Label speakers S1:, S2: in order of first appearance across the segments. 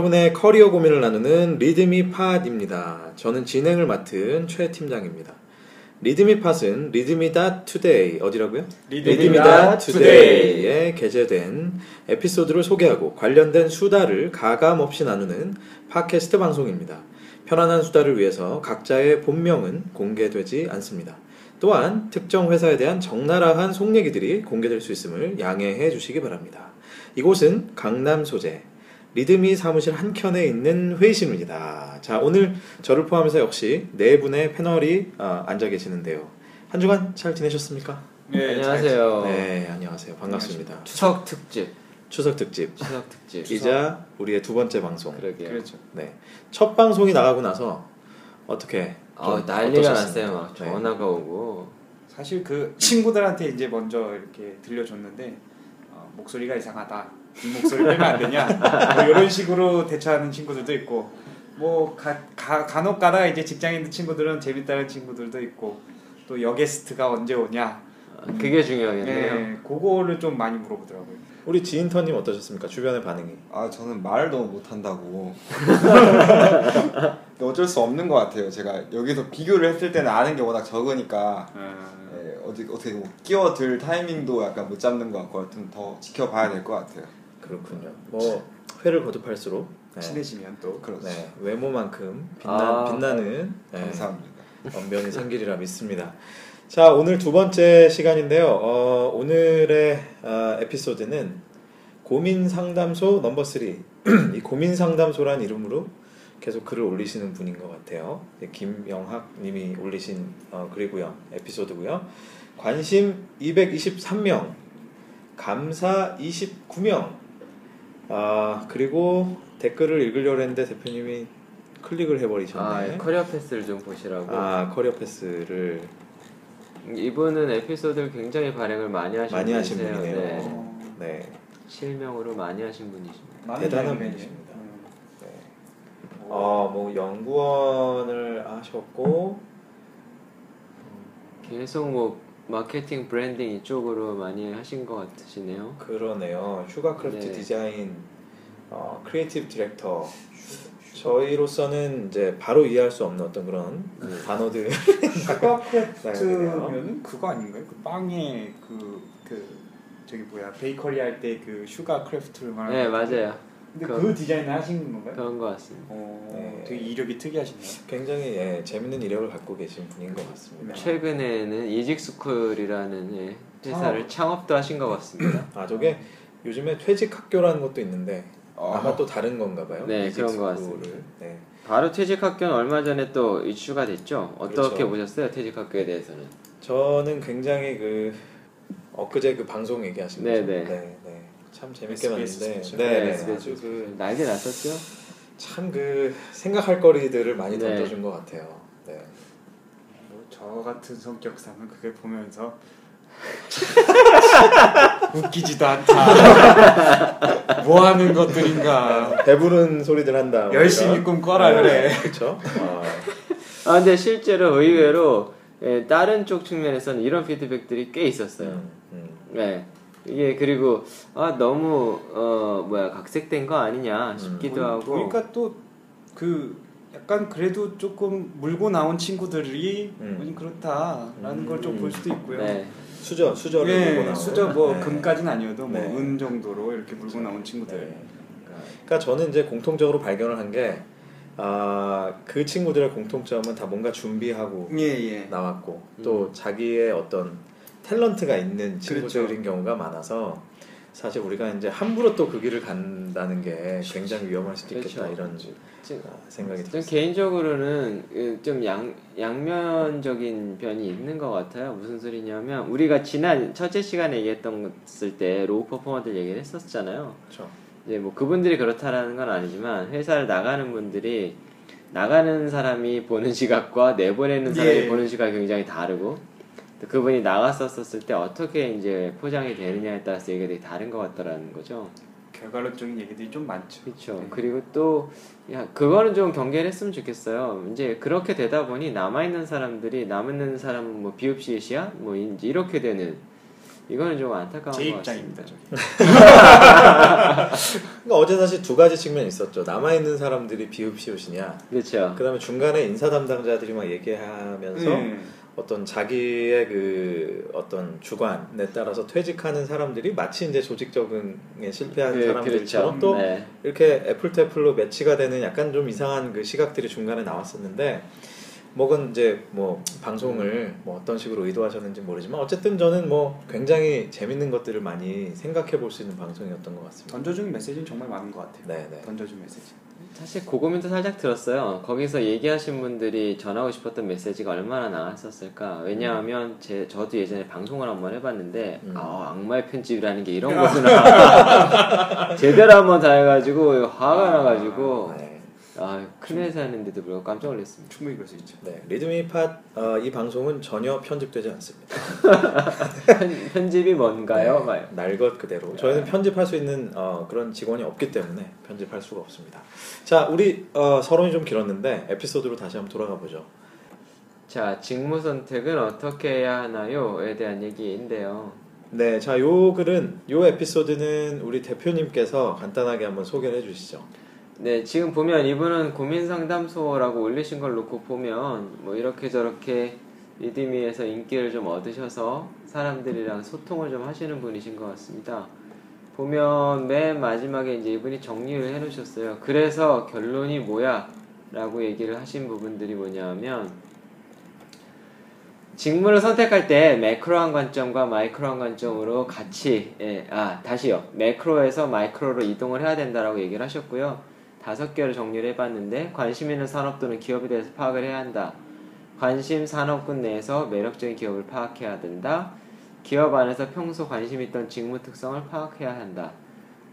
S1: 여러분의 커리어 고민을 나누는 리드미 팟입니다. 저는 진행을 맡은 최 팀장입니다. 리드미 팟은 리드미다 투데이 어디라고요?
S2: 리드미다
S1: 투데이에 게재된 에피소드를 소개하고 관련된 수다를 가감 없이 나누는 팟캐스트 방송입니다. 편안한 수다를 위해서 각자의 본명은 공개되지 않습니다. 또한 특정 회사에 대한 적나라한 속 얘기들이 공개될 수 있음을 양해해 주시기 바랍니다. 이곳은 강남 소재 리드미 사무실 한켠에 있는 회의실입니다. 자, 오늘 저를 포함해서 역시 네 분의 패널이 아, 앉아 계시는데요. 한 주간 잘 지내셨습니까?
S2: 네,
S3: 안녕하세요.
S1: 네, 안녕하세요. 반갑습니다.
S3: 추석 특집.
S1: 추석 특집.
S3: 추석 특집.
S1: 이자 우리의 두 번째 방송.
S3: 그러게요.
S2: 그렇죠.
S1: 네. 첫 방송이 나가고 나서 어떻게
S3: 아,
S1: 좀
S3: 난리가
S1: 어떠셨습니까?
S3: 났어요. 막
S1: 네.
S3: 전화가 오고.
S2: 사실 그 친구들한테 이제 먼저 이렇게 들려줬는데 어, 목소리가 이상하다. 이 목소리 빼면 안 되냐? 뭐 이런 식으로 대처하는 친구들도 있고 뭐 가, 가, 간혹 가다가 이제 직장인 친구들은 재밌다는 친구들도 있고 또 여게스트가 언제 오냐?
S3: 아, 그게 중요하겠네요.
S2: 네, 그거를 좀 많이 물어보더라고요.
S1: 우리 지인터님 어떠셨습니까? 주변의 반응이.
S4: 아 저는 말을 너무 못한다고 어쩔 수 없는 것 같아요 제가 여기서 비교를 했을 때는 아는 게 워낙 적으니까
S2: 어,
S4: 예, 어디, 어떻게 뭐 끼어들 타이밍도 약간 못 잡는 것 같고 하여튼 더 지켜봐야 될 것 같아요
S1: 그렇군요. 뭐 회를 거듭할수록 네.
S2: 친해지면 또
S4: 그렇죠
S1: 네, 외모만큼 빛나,
S3: 아,
S1: 빛나는 네,
S4: 감사합니다
S1: 언변이 생기리라 믿습니다. 자, 오늘 두 번째 시간인데요. 어, 오늘의 어, 에피소드는 고민 상담소 넘버 3. 이 고민 상담소란 이름으로 계속 글을 올리시는 분인 것 같아요. 네, 김영학 님이 올리신 어, 글이고요. 에피소드고요. 관심 223명, 감사 29명. 아, 그리고 댓글을 읽으려고 했는데 대표님이 클릭을
S3: 아,
S1: 해버리셨네.
S3: career path를 좀 보시라고.
S1: 아 career path를
S3: 이분은 에피소드를 굉장히 발행을 많이 하신
S1: 많이 하신
S3: 분이세요.
S1: 분이네요.
S3: 네.
S2: 어,
S1: 네,
S3: 실명으로 많이 하신 분이십니다.
S2: 많은
S1: 대단한
S2: 양면이에요.
S1: 분이십니다.
S2: 음.
S1: 네. 어뭐 연구원을 하셨고
S3: 계속 뭐 마케팅 브랜딩 이쪽으로 많이 하신 것 같으시네요.
S1: 그러네요. sugar craft
S3: 네.
S1: 디자인 어, creative director. 저희로서는 이제 바로 이해할 수 없는 어떤 그런
S3: 네.
S1: 단어들. 네,
S2: sugar craft면 그거 아닌가요? 그 빵에 그, 그 저기 뭐야 베이커리 할 때 그 sugar craft를 말하는
S3: 네. 맞아요.
S2: 근데
S3: 그-
S2: 그, 디자인을 하신 건가요?
S3: 그런 것 같습니다.
S2: 어,
S1: 네.
S2: 되게 이력이 특이하시네요.
S1: 굉장히 예, 재밌는 이력을 갖고 계신 분인 것 같습니다.
S2: 네.
S3: 최근에는 이직스쿨이라는 예, 회사를 창업도 하신 것 같습니다.
S1: 아 저게 요즘에 퇴직 학교라는 것도 있는데
S4: 어,
S1: 아마 또 다른 건가 봐요.
S3: 네,
S1: 이직
S3: 그런 것. 같습니다.
S1: 네.
S3: 바로 퇴직학교는 얼마 전에 또 이슈가 됐죠. 어떻게
S1: 그렇죠.
S3: 보셨어요? 퇴직학교에 대해서는?
S1: 저는 굉장히 그 엊그제 그 방송 얘기하신
S3: 네,
S1: 거죠.
S3: 네.
S1: 네, 네. 참 재밌게
S2: SBS
S1: 봤는데. 네, 네, 그
S3: 난리 났었죠.
S1: 참 그 생각할 거리들을 많이
S3: 네.
S1: 던져준 것 같아요. 네.
S2: 뭐, 저 같은 성격상은 그게 보면서 웃기지도 않다. 뭐 하는 것들인가.
S1: 배부른 소리들 한다. 뭐
S2: 열심히. 꿈꿔라 그래.
S1: 그렇죠. 아,
S3: 아 근데 실제로 의외로 예, 다른 쪽 측면에서는 이런 피드백들이 꽤 있었어요.
S1: 음, 음.
S3: 네. 이게 그리고 아 너무 어 뭐야 각색된 거 아니냐 싶기도
S2: 보니-
S3: 하고
S2: 보니까 또 그 약간 그래도 조금 물고 나온 친구들이
S1: 음.
S2: 음. 그렇다라는 걸좀 볼 수도 있고요.
S3: 네.
S1: 수저 수저를 보고
S2: 예,
S1: 나온.
S2: 수저 뭐
S1: 네.
S2: 금까지는 아니어도
S1: 네.
S2: 뭐은 정도로 이렇게 물고 나온 친구들.
S1: 네. 그러니까 저는 이제 공통적으로 발견을 한게 아, 그 친구들의 공통점은 다 뭔가 준비하고
S2: 예, 예.
S1: 나왔고 또 자기의 어떤 talent가 있는 친구들인
S2: 그렇죠.
S1: 경우가 많아서 사실 우리가 이제 함부로 또 그 길을 간다는 게 굉장히 위험할 수도 있겠다
S3: 그렇죠.
S1: 이런
S3: 좀,
S1: 아, 생각이
S3: 좀
S1: 들었어요.
S3: 개인적으로는 그좀 양, 양면적인 면이 있는 것 같아요. 무슨 소리냐면 우리가 지난 첫째 시간에 얘기했던 것을 때 로우 퍼포먼들 얘기를 했었잖아요.
S1: 그렇죠.
S3: 이제 뭐 그분들이 그렇다라는 건 아니지만 회사를 나가는 분들이 나가는 사람이 보는 시각과 내보내는 사람이
S2: 예.
S3: 보는 시각이 굉장히 다르고 또 그분이 나갔었을 때 어떻게 이제 포장이 되느냐에 따라서 얘기가 되게 다른 것 같다라는 거죠.
S2: 결과론적인 얘기들이 좀 많죠.
S3: 그렇죠.
S2: 네.
S3: 그리고 또 야, 그거는 좀 경계를 했으면 좋겠어요. 이제 그렇게 되다 보니 남아 있는 사람들이 남아 있는 사람은 뭐 비읍시옷이야, 뭐 이제 이렇게 되는 이거는 좀 안타까운
S2: 제 입장입니다.
S1: 그러니까 어제 사실 두 가지 측면이 있었죠. 남아 있는 사람들이 비읍시옷이냐.
S3: 그렇죠.
S1: 그다음에 중간에 인사 담당자들이 막 얘기하면서
S2: 음.
S1: 어떤 자기의 그 어떤 주관에 따라서 퇴직하는 사람들이 마치 이제 조직 적응에 실패한
S3: 그,
S1: 사람들처럼
S3: 그렇죠.
S1: 또
S3: 네.
S1: 이렇게 apple to apple로 매치가 되는 약간 좀 이상한 그 시각들이 중간에 나왔었는데 뭐건 이제 뭐 방송을 뭐 어떤 식으로 의도하셨는지 모르지만 어쨌든 저는 뭐 굉장히 재밌는 것들을 많이 생각해 볼 수 있는 방송이었던 것 같습니다.
S2: 던져주는 메시지는 정말 많은 것 같아요.
S1: 네 네.
S2: 던져준 메시지.
S3: 사실 그 고민도 살짝 들었어요. 거기서 얘기하신 분들이 전하고 싶었던 메시지가 얼마나 나왔었을까. 왜냐하면 제 저도 예전에 방송을 한번 해봤는데
S1: 음.
S3: 아 악마의 편집이라는 게 이런 거구나. 제대로 한번 다 해가지고 화가 나가지고
S1: 네.
S3: 아, 큰 회사였는데도 불구하고 깜짝 놀랐습니다.
S2: 충분히 그럴 수 있죠.
S1: 네, 리드미 팟이 방송은 전혀 편집되지 않습니다.
S3: 편, 편집이 뭔가요?
S1: 네,
S3: 봐요.
S1: 날것 그대로. 저희는 편집할 수 있는 어, 그런 직원이 없기 때문에 편집할 수가 없습니다. 자, 우리 어, 서론이 좀 길었는데 에피소드로 다시 한번 돌아가 보죠.
S3: 자, 직무 선택은 어떻게 해야 하나요?에 대한 얘기인데요.
S1: 네, 자, 요 글은 요 에피소드는 우리 대표님께서 간단하게 한번 소개를 해주시죠.
S3: 네, 지금 보면 이분은 고민 상담소라고 올리신 걸 놓고 보면 뭐 이렇게 저렇게 리드미에서 인기를 좀 얻으셔서 사람들이랑 소통을 좀 하시는 분이신 것 같습니다. 보면 맨 마지막에 이제 이분이 정리를 해 놓으셨어요. 그래서 결론이 뭐야? 라고 얘기를 하신 부분들이 뭐냐면 직무를 선택할 때 매크로한 관점과 마이크로한 관점으로 같이 예, 아 다시요 매크로에서 마이크로로 이동을 해야 된다라고 얘기를 하셨고요 다섯 개를 정리를 해봤는데 관심 있는 산업 또는 기업에 대해서 파악을 해야 한다 관심 산업군 내에서 매력적인 기업을 파악해야 된다 기업 안에서 평소 관심 있던 직무 특성을 파악해야 한다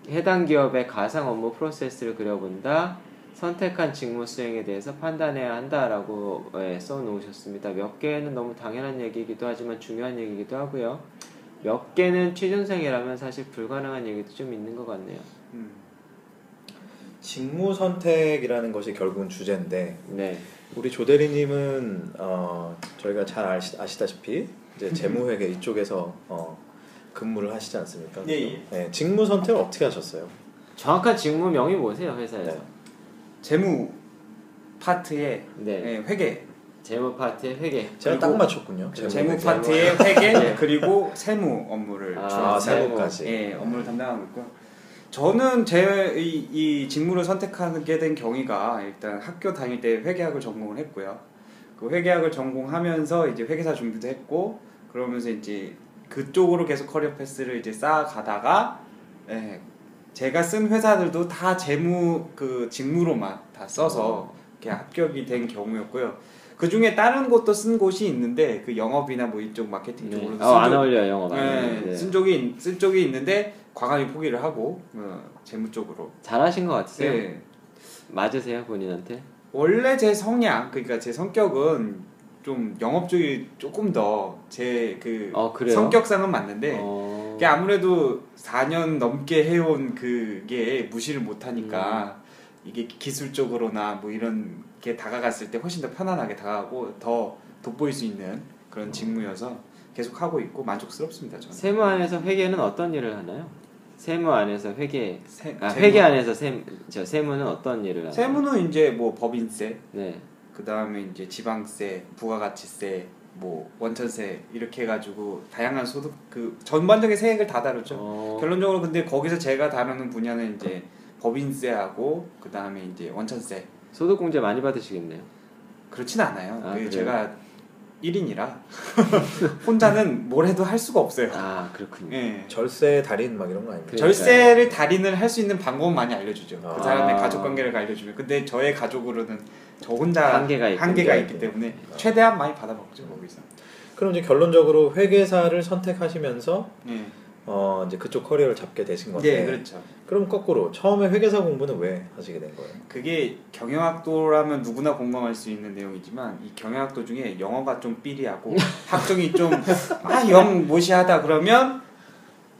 S3: 해당 기업의 가상 업무 프로세스를 그려본다 선택한 직무 수행에 대해서 판단해야 한다라고 예, 써놓으셨습니다. 몇 개는 너무 당연한 얘기이기도 하지만 중요한 얘기이기도 하고요. 몇 개는 취준생이라면 사실 불가능한 얘기도 좀 있는 것 같네요.
S2: 음.
S1: 직무 선택이라는 것이 결국은 주제인데
S3: 네,
S1: 우리 조 대리님은 어, 저희가 잘 아시, 아시다시피 이제 재무회계 이쪽에서 어, 근무를 하시지 않습니까?
S2: 예, 예.
S1: 네, 직무 선택을 어떻게 하셨어요?
S3: 정확한 직무명이 뭐세요 회사에서?
S1: 네.
S2: 재무 파트의
S3: 네,
S2: 예, 회계,
S3: 재무 파트의 회계.
S1: 제가 딱 맞췄군요.
S3: 재무-
S2: 재무 파트의 회계
S3: 네.
S2: 그리고 세무 업무를
S3: 아,
S2: 주로
S1: 아,
S3: 세무.
S1: 세무까지.
S2: 예, 업무를 담당하고 있고요. 저는 제이 이 직무를 선택하게 된 경위가 일단 학교 다닐 때 회계학을 전공을 했고요. 그 회계학을 전공하면서 이제 회계사 준비도 했고 그러면서 이제 그쪽으로 계속 career path를 이제 쌓아가다가 예, 제가 쓴 회사들도 다 재무 그 직무로만 다 써서 이렇게 합격이 된 경우였고요. 그 중에 다른 곳도 쓴 곳이 있는데 그 영업이나 뭐 이쪽 마케팅
S3: 네.
S2: 쪽으로
S3: 어, 안 어울려요 영업 안
S2: 네.
S3: 네.
S2: 쓴 쪽이 쓴 쪽이 있는데 과감히 포기를 하고 어, 재무 쪽으로.
S3: 잘하신 것 같으세요?
S2: 네.
S3: 맞으세요 본인한테?
S2: 원래 제 성향 그러니까 제 성격은 좀 영업 쪽이 조금 더 제 그
S3: 어?
S2: 성격상은 맞는데
S3: 어...
S2: 그게 아무래도 4년 넘게 해온 그게 무시를 못하니까
S3: 음.
S2: 이게 기술적으로나 뭐 이런 게 다가갔을 때 훨씬 더 편안하게 다가가고 더 돋보일 수 있는
S3: 음.
S2: 그런 직무여서 계속 하고 있고 만족스럽습니다 저는.
S3: 세무 안에서 회계는 어떤 일을 하나요? 세무 안에서 회계
S2: 세,
S3: 아 회계 안에서 세, 저 세무는 어떤 일을 하나요?
S2: 세무는 이제 뭐 법인세,
S3: 네.
S2: 그 다음에 이제 지방세, 부가가치세, 뭐 원천세 이렇게 해 가지고 다양한 소득 그 전반적인 세액을 다 다루죠.
S3: 어,
S2: 결론적으로 근데 거기서 제가 다루는 분야는 이제 법인세하고 그 다음에 이제 원천세
S3: 소득공제 많이 받으시겠네요.
S2: 그렇진 않아요.
S3: 아,
S2: 그? 제가 1인이라 혼자는 뭘 해도 할 수가 없어요.
S3: 아 그렇군요.
S2: 예.
S1: 절세 달인 막 이런 거?
S3: 그래.
S2: 절세를 달인을 할 수 있는 방법은 많이 알려주죠.
S1: 아.
S2: 그 사람의 가족 관계를 알려주면. 근데 저의 가족으로는 저 혼자
S3: 한계가.
S2: 한계가
S1: 네.
S2: 있기 때문에 최대한 많이 받아먹죠 거기서.
S1: 그럼 이제 결론적으로 회계사를 선택하시면서
S2: 예.
S1: 어, 이제 그쪽 커리어를 잡게 되신 건데
S2: 네, 그렇죠.
S1: 그럼 거꾸로 처음에 회계사 공부는 왜 하시게 된 거예요?
S2: 그게 경영학도라면 누구나 공감할 수 있는 내용이지만 이 경영학도 중에 영어가 좀 삐리하고 학종이 좀아영 모시하다 그러면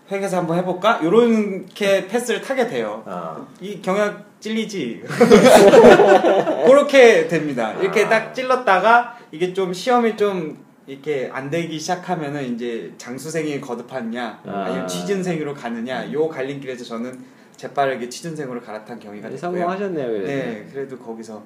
S2: 회계사 한번 해볼까? 요렇게 패스를 타게 돼요.
S1: 아,
S2: 이 경영 찔리지 그렇게 됩니다. 이렇게
S1: 아.
S2: 딱 찔렀다가 이게 좀 시험이 좀 이렇게 안 되기 시작하면은 이제 장수생이 거듭하느냐
S3: 아.
S2: 아니면 취준생으로 가느냐 요 갈림길에서 저는 재빠르게 취준생으로 갈아탄 경위가 됐고요.
S3: 성공하셨네요, 그래도.
S2: 네, 그래도 거기서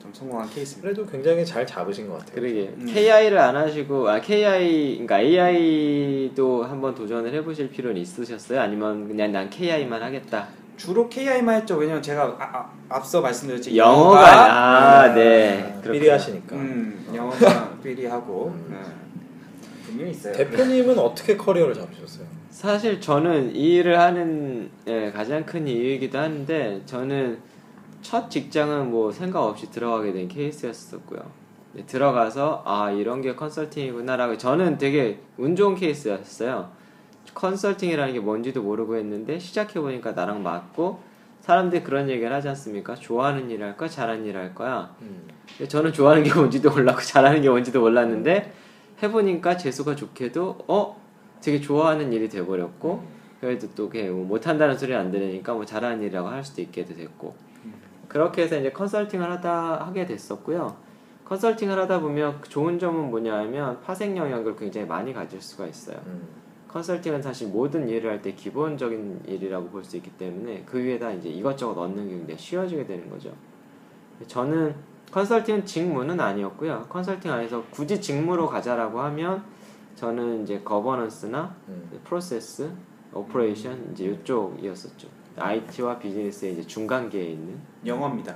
S2: 좀 성공한 케이스입니다.
S1: 그래도 굉장히 잘 잡으신 것 같아요.
S3: 그러게
S2: 음.
S3: KI를 안 하시고 아 KI 그러니까 AI도 한번 도전을 해보실 필요는 있으셨어요? 아니면 그냥 난 KI만 하겠다?
S2: 주로 KI만 했죠. 왜냐면 제가 아, 아, 앞서 말씀드렸지
S3: 영어가 아, 네.
S1: 미리 하시니까.
S2: 음, 영어가 삐리하고
S1: 음.
S2: 네. 분명히 있어요.
S1: 대표님은 어떻게 커리어를 잡으셨어요?
S3: 사실 저는 이 일을 하는 예, 가장 큰 이유이기도 한데 저는 첫 직장은 뭐 생각 없이 들어가게 된 케이스였었고요. 네, 들어가서 아 이런 게 컨설팅이구나라고 저는 되게 운 좋은 케이스였어요. 컨설팅이라는 게 뭔지도 모르고 했는데 시작해 보니까 나랑 맞고 사람들이 그런 얘기를 하지 않습니까? 좋아하는 일 할까 잘하는 일 할 거야.
S1: 음.
S3: 저는 좋아하는 게 뭔지도 몰랐고 잘하는 게 뭔지도 몰랐는데 해보니까 재수가 좋게도 어 되게 좋아하는 일이 돼버렸고 그래도 또 그게 뭐 못한다는 소리 안 들으니까 뭐 잘하는 일이라고 할 수도 있게 됐고 그렇게 해서 이제 컨설팅을 하다 하게 됐었고요. 컨설팅을 하다 보면 좋은 점은 뭐냐면 파생 영역을 굉장히 많이 가질 수가 있어요.
S1: 음.
S3: 컨설팅은 사실 모든 일을 할 때 기본적인 일이라고 볼 수 있기 때문에 그 위에다 이제 이것저것 넣는 게 굉장히 쉬워지게 되는 거죠. 저는 컨설팅은 직무는 아니었고요. 컨설팅 안에서 굳이 직무로 가자라고 하면 저는 이제 governance나
S1: 음.
S3: 프로세스, operation 이제 이쪽이었었죠. IT와 비즈니스의 이제 중간계에 있는
S2: 영역입니다.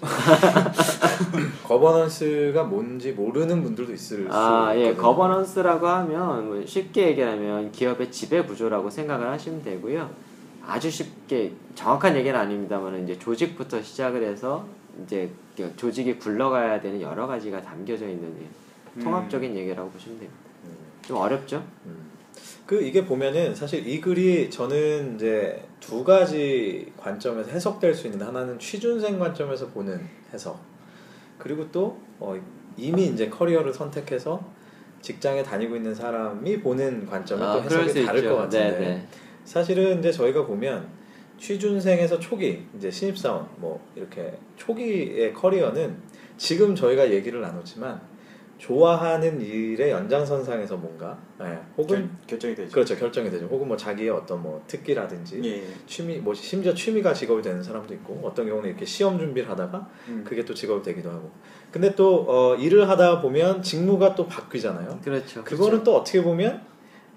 S1: governance가 뭔지 모르는 분들도 있을
S3: 아,
S1: 수
S3: 예,
S1: 있거든요.
S3: 거버넌스라고 하면 뭐 쉽게 얘기하면 기업의 지배 구조라고 생각을 하시면 되고요. 아주 쉽게 정확한 얘기는 아닙니다만 이제 조직부터 시작을 해서 이제 그 조직이 굴러가야 되는 여러 가지가 담겨져 있는 예, 통합적인 얘기라고 보시면 됩니다.
S1: 음.
S3: 좀 어렵죠?
S1: 음. 그 이게 보면은 사실 이 글이 저는 이제 두 가지 관점에서 해석될 수 있는 하나는 취준생 관점에서 보는 해석 그리고 또 어, 이미 이제 커리어를 선택해서 직장에 다니고 있는 사람이 보는 관점은 또
S3: 아, 수
S1: 해석이 다를
S3: 있죠.
S1: 것 같은데
S3: 네, 네.
S1: 사실은 이제 저희가 보면 취준생에서 초기 이제 신입사원 뭐 이렇게 초기의 커리어는 지금 저희가 얘기를 나눴지만 좋아하는 일의 연장선상에서 뭔가 예, 혹은
S2: 결, 결정이 되죠.
S1: 그렇죠 결정이 되죠 혹은 뭐 자기의 어떤 뭐 특기라든지
S2: 예.
S1: 취미 뭐 심지어 취미가 직업이 되는 사람도 있고 어떤 경우는 이렇게 시험 준비를 하다가
S2: 음.
S1: 그게 또 직업이 되기도 하고 근데 또 어, 일을 하다 보면 직무가 또 바뀌잖아요
S3: 그렇죠.
S1: 그거는 또 어떻게 보면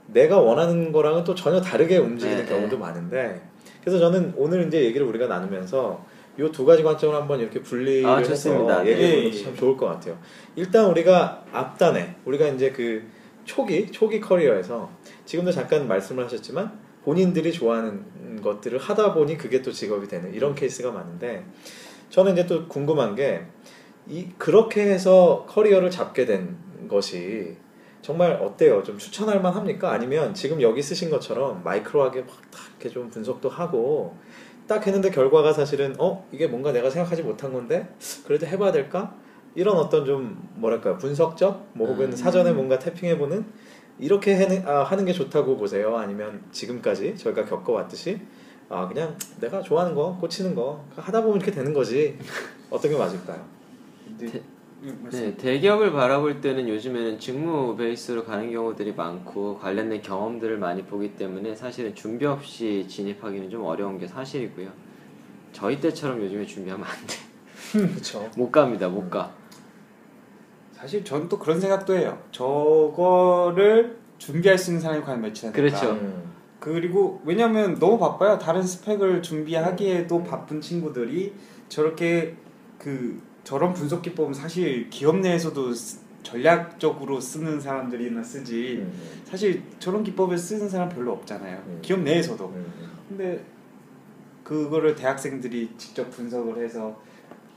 S1: 내가 원하는 거랑은 또 전혀 다르게 움직이는
S3: 네,
S1: 경우도
S3: 네.
S1: 많은데 그래서 저는 오늘 이제 얘기를 우리가 나누면서 요두 가지 관점을 한번 이렇게 분리를
S3: 아,
S1: 해서
S3: 좋습니다.
S1: 얘기해 보는
S2: 예,
S1: 것도
S2: 예.
S1: 참 좋을 것 같아요. 일단 우리가 앞단에 우리가 이제 그 초기 초기 커리어에서 지금도 잠깐 말씀을 하셨지만 본인들이 좋아하는 것들을 하다 보니 그게 또 직업이 되는 이런 케이스가 많은데 저는 이제 또 궁금한 게 이 그렇게 해서 커리어를 잡게 된 것이 정말 어때요? 좀 추천할 만합니까? 아니면 지금 여기 쓰신 것처럼 마이크로하게 막딱 이렇게 좀 분석도 하고 딱 했는데 결과가 사실은 어 이게 뭔가 내가 생각하지 못한 건데 그래도 해봐야 될까? 이런 어떤 좀 뭐랄까요 분석적 뭐 혹은
S3: 음.
S1: 사전에 뭔가 태핑해보는 이렇게 해는, 아, 하는 게 좋다고 보세요? 아니면 지금까지 저희가 겪어왔듯이 아 그냥 내가 좋아하는 거 꽂히는 거 하다 보면 이렇게 되는 거지 어떤 게 맞을까요?
S2: 근데 음, 말씀-
S3: 네, 대기업을 바라볼 때는 요즘에는 직무 베이스로 가는 경우들이 많고 관련된 경험들을 많이 보기 때문에 사실은 준비 없이 진입하기는 좀 어려운 게 사실이고요. 저희 때처럼 요즘에 준비하면 안 돼.
S1: 그렇죠.
S3: 못 갑니다, 못 가.
S2: 사실 저는 또 그런 생각도 해요. 저거를 준비할 수 있는 사람이 과연 몇이나 될까?
S3: 그렇죠.
S1: 음.
S2: 그리고 왜냐면 너무 바빠요. 다른 스펙을 준비하기에도 바쁜 친구들이 저렇게 그 저런 분석 기법은 사실 기업 내에서도 쓰- 전략적으로 쓰는 사람들이나 쓰지
S1: 음.
S2: 사실 저런 기법을 쓰는 사람 별로 없잖아요.
S1: 음.
S2: 기업 내에서도.
S1: 음.
S2: 근데 그거를 대학생들이 직접 분석을 해서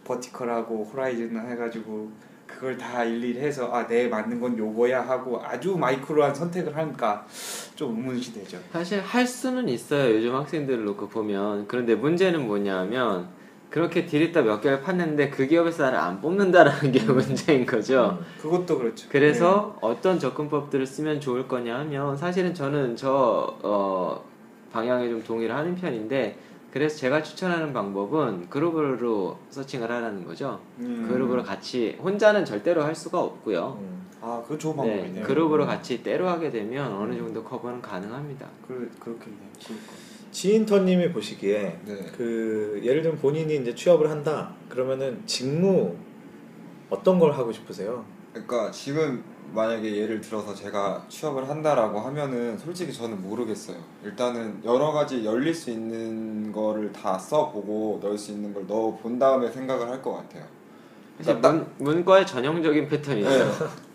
S2: 버티컬하고 호라이즌 해가지고 그걸 다 일일이 해서 아 내 맞는 건 요거야 하고 아주 마이크로한 선택을 하니까 좀 의문시 되죠.
S3: 사실 할 수는 있어요. 요즘 학생들을 놓고 보면. 그런데 문제는 뭐냐면 그렇게 딜있다 몇 개를 팠는데 그 기업에서 나를 안 뽑는다라는 게 문제인 거죠.
S2: 그것도 그렇죠.
S3: 그래서 어떤 접근법들을 쓰면 좋을 거냐 하면 사실은 저는 저 어, 방향에 좀 동의를 하는 편인데 그래서 제가 추천하는 방법은 그룹으로 서칭을 하라는 거죠.
S2: 음.
S3: 그룹으로 같이 혼자는 절대로 할 수가 없고요.
S1: 음.
S2: 아, 그거 좋은
S3: 네,
S2: 방법이네요.
S3: 그룹으로 같이 때로 하게 되면 어느 정도 커버는 가능합니다.
S2: 그 그렇겠네요. 그러니까.
S1: 지인터님이 보시기에
S4: 네.
S1: 그 예를 들면 본인이 이제 취업을 한다 그러면은 직무 어떤 걸 하고 싶으세요?
S4: 그러니까 지금 만약에 예를 들어서 제가 취업을 한다라고 하면은 솔직히 저는 모르겠어요. 일단은 여러 가지 열릴 수 있는 거를 다 써보고 넣을 수 있는 걸 넣어 본 다음에 생각을 할 것 같아요. 그러니까
S3: 문, 문과의 전형적인 패턴이죠.
S4: 네.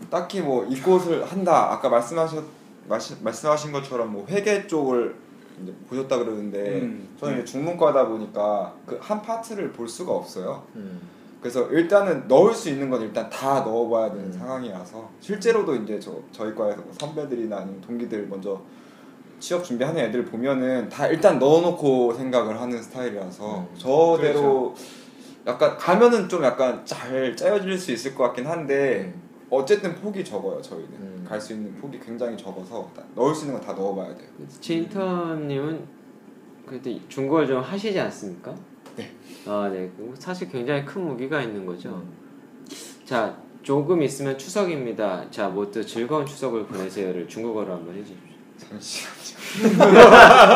S4: 딱히 뭐 이곳을 한다 아까 말씀하셨 말씀, 말씀하신 것처럼 뭐 회계 쪽을 이제 보셨다 그러는데
S2: 음.
S4: 저는 이제 중문과다 보니까 그 한 파트를 볼 수가 없어요.
S1: 음.
S4: 그래서 일단은 넣을 수 있는 건 일단 다 넣어봐야 되는
S1: 음.
S4: 상황이라서 실제로도 이제 저 저희 과에서 뭐 선배들이나 아니면 동기들 먼저 취업 준비하는 애들 보면은 다 일단 넣어놓고 생각을 하는 스타일이라서
S1: 음.
S4: 저대로 약간 가면은 좀 약간 잘 짜여질 수 있을 것 같긴 한데 어쨌든 폭이 적어요 저희는
S1: 음.
S4: 갈 수 있는 폭이 굉장히 적어서 다 넣을 수 있는 건 다 넣어봐야 돼요.
S3: 지인턴님은 그래도 중국어를 좀 하시지 않습니까?
S4: 네.
S3: 아, 네. 사실 굉장히 큰 무기가 있는 거죠.
S1: 음.
S3: 자, 조금 있으면 추석입니다. 자, 모두 즐거운 추석을 보내세요를 중국어로 한번 해주십시오.
S4: 잠시만요.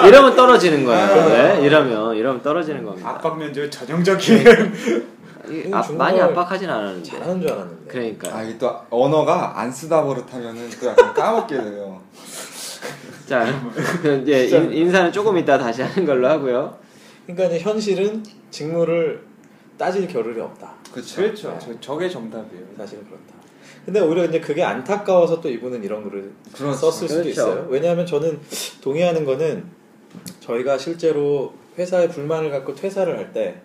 S3: 이러면 떨어지는 거예요. 네? 이러면 이러면 떨어지는 겁니다.
S2: 압박 면접 전형적인
S3: 많이 압박하진 않았는데.
S1: 잘하는 줄 알았는데.
S3: 그러니까.
S4: 아 이게 또 언어가 안 쓰다 버릇하면은 또 약간 까먹게 돼요.
S3: 자, 그 이제 인, 인사는 조금 이따 다시 하는 걸로 하고요.
S1: 그러니까 이제 현실은 직무를 따질 겨를이 없다.
S4: 그렇죠.
S2: 그렇죠. 저, 저게 정답이에요.
S1: 사실은 그렇다. 근데 오히려 이제 그게 안타까워서 또 이분은 이런 글을
S4: 그렇죠.
S1: 썼을 수도
S3: 그렇죠.
S1: 있어요. 왜냐하면 저는 동의하는 거는 저희가 실제로 회사에 불만을 갖고 퇴사를 할때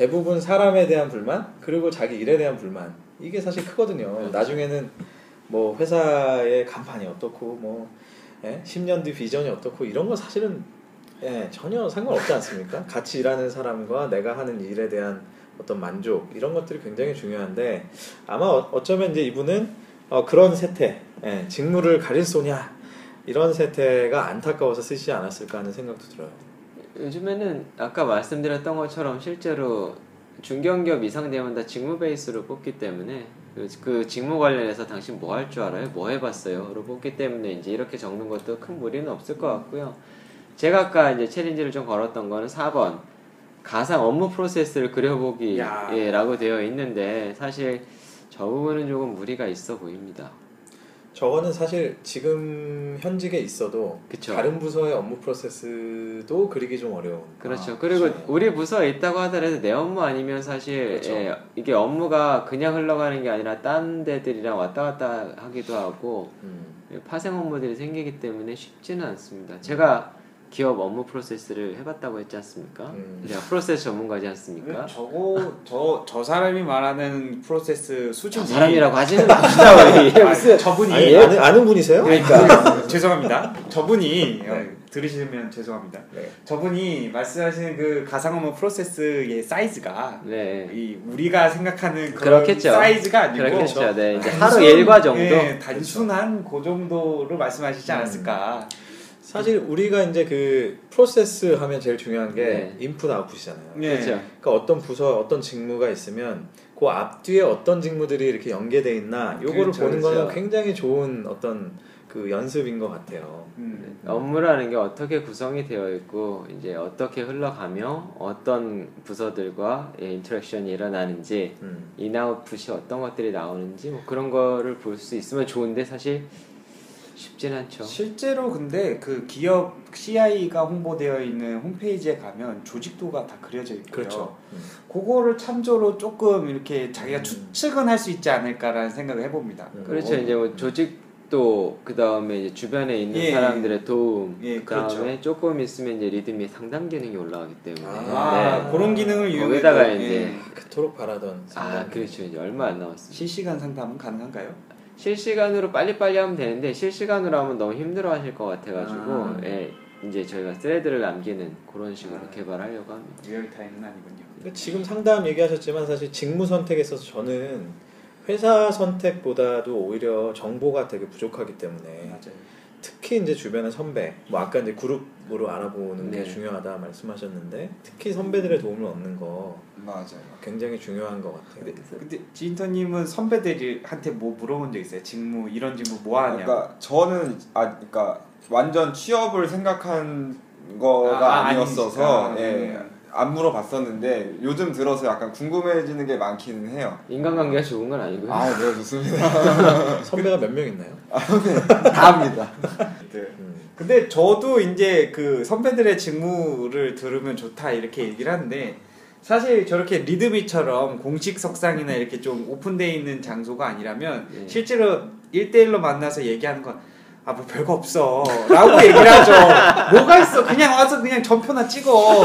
S1: 대부분 사람에 대한 불만 그리고 자기 일에 대한 불만 이게 사실 크거든요.
S3: 그렇죠.
S1: 나중에는 뭐 회사의 간판이 어떻고 뭐 예? 10년 뒤 비전이 어떻고 이런 거 사실은 예, 전혀 상관없지 않습니까? 같이 일하는 사람과 내가 하는 일에 대한 어떤 만족 이런 것들이 굉장히 중요한데 아마 어- 어쩌면 이제 이분은 어, 그런 세태 예, 직무를 가릴 소냐 이런 세태가 안타까워서 쓰시지 않았을까 하는 생각도 들어요.
S3: 요즘에는 아까 말씀드렸던 것처럼 실제로 중견기업 이상 되면 다 직무 베이스로 뽑기 때문에 그, 그 직무 관련해서 당신 뭐 할 줄 알아요? 뭐 해봤어요?로 뽑기 때문에 이제 이렇게 적는 것도 큰 무리는 없을 것 같고요. 제가 아까 이제 챌린지를 좀 걸었던 거는 4번 가상 업무 프로세스를 그려보기
S2: 야.
S3: 예, 라고 되어 있는데 사실 저 부분은 조금 무리가 있어 보입니다.
S1: 저거는 사실 지금 현직에 있어도
S3: 그쵸.
S1: 다른 부서의 업무 프로세스도 그리기 좀 어려운.
S3: 그렇죠.
S1: 아,
S3: 그리고
S1: 그렇죠.
S3: 우리 부서에 있다고 하더라도 내 업무 아니면 사실
S1: 그렇죠.
S3: 예, 이게 업무가 그냥 흘러가는 게 아니라 딴 데들이랑 왔다 갔다 하기도 하고
S1: 음.
S3: 예, 파생 업무들이 생기기 때문에 쉽지는 않습니다. 제가 기업 업무 프로세스를 해봤다고 했지 않습니까?
S1: 음.
S3: 제가 프로세스 전문가지 않습니까?
S2: 저거 저 저 사람이 말하는 프로세스 수준이
S3: 저 사람이라고 하지는 맙시다 무슨
S2: 저분이
S1: 아니, 아는, 아는 분이세요?
S3: 그러니까
S2: 죄송합니다. 저분이 어,
S1: 네.
S2: 들으시면 죄송합니다.
S1: 네.
S2: 저분이 말씀하시는 그 가상업무 프로세스의 사이즈가
S3: 네
S2: 이 우리가 생각하는 그런
S3: 그렇겠죠.
S2: 사이즈가 아니고
S3: 그렇겠죠. 네
S2: 단순-
S3: 하루 일과 정도.
S2: 예, 단순한 그 정도로 말씀하시지 않았을까.
S1: 사실 우리가 이제 그 프로세스 하면 제일 중요한 게
S3: 네.
S1: 인풋 아웃풋이잖아요.
S2: 네.
S3: 그렇죠.
S1: 그러니까 어떤 부서 어떤 직무가 있으면 그 앞뒤에 어떤 직무들이 이렇게 연계돼 있나 요거를
S2: 그렇죠,
S1: 보는
S3: 그렇죠.
S1: 거는 굉장히 좋은 어떤 그 연습인 것 같아요.
S2: 음.
S3: 업무라는 게 어떻게 구성이 되어 있고 이제 어떻게 흘러가며 어떤 부서들과 의 interaction이 일어나는지
S1: 음.
S3: 인아웃풋이 어떤 것들이 나오는지 뭐 그런 거를 볼 수 있으면 좋은데 사실 쉽진 않죠.
S2: 실제로 근데 그 기업 CI가 홍보되어 있는 홈페이지에 가면 조직도가 다 그려져 있고요.
S1: 그렇죠. 음.
S2: 그거를 참조로 조금 이렇게 자기가
S1: 음.
S2: 추측은 할 수 있지 않을까라는 생각을 해봅니다.
S1: 음.
S3: 그렇죠.
S2: 어,
S3: 이제 뭐 조직도 그 다음에 이제 주변에 있는
S2: 예,
S3: 사람들의 도움,
S2: 예,
S3: 그 다음에
S2: 그렇죠.
S3: 조금 있으면 이제 리듬이 상담 기능이 올라가기 때문에
S2: 아,
S3: 네.
S2: 그런 기능을 이용해서
S3: 거기다가
S2: 예.
S3: 이제
S1: 그토록 바라던
S3: 아
S1: 상담.
S3: 그렇죠. 이제 얼마 안 남았습니다.
S2: 실시간 상담은 가능한가요?
S3: 실시간으로 빨리빨리 하면 되는데 실시간으로 하면 너무 힘들어 하실 것 같아가지고
S2: 아.
S3: 예, 이제 저희가 thread를 남기는 그런 식으로
S2: 아.
S3: 개발하려고 합니다.
S2: real time은 아니군요.
S1: 그러니까 지금 상담 얘기하셨지만 사실 직무 선택에 있어서 저는 회사 선택보다도 오히려 정보가 되게 부족하기 때문에
S2: 맞아요.
S1: 특히 이제 주변의 선배, 뭐 아까 이제 그룹으로 알아보는 게
S3: 네.
S1: 중요하다 말씀하셨는데 특히 선배들의 도움을 얻는 거
S4: 맞아요.
S1: 굉장히 중요한 것 같아요.
S2: 근데, 근데 지인터님은 선배들한테 뭐 물어본 적 있어요? 직무 이런 직무 뭐 하냐?
S4: 그러니까 저는 아 그러니까 완전 취업을 생각한 거가
S2: 아,
S4: 아 니었어서
S2: 아니니까.
S4: 예, 안 물어봤었는데 요즘 들어서 약간 궁금해지는 게 많기는 해요.
S3: 인간관계가 좋은 건 아니고요.
S4: 아, 네, 좋습니다.
S1: 선배가 몇 명 있나요?
S4: 다 합니다.
S2: 네.
S1: 음.
S2: 근데 저도 이제 그 선배들의 직무를 들으면 좋다 이렇게 얘기를 하는데 사실 저렇게 리드미처럼 공식 석상이나 이렇게 좀 오픈되어 있는 장소가 아니라면
S3: 예.
S2: 실제로 1대1로 만나서 얘기하는 건 아 뭐 별거 없어. 라고 얘기를 하죠. 뭐가 있어? 그냥 와서 그냥 전표나 찍어.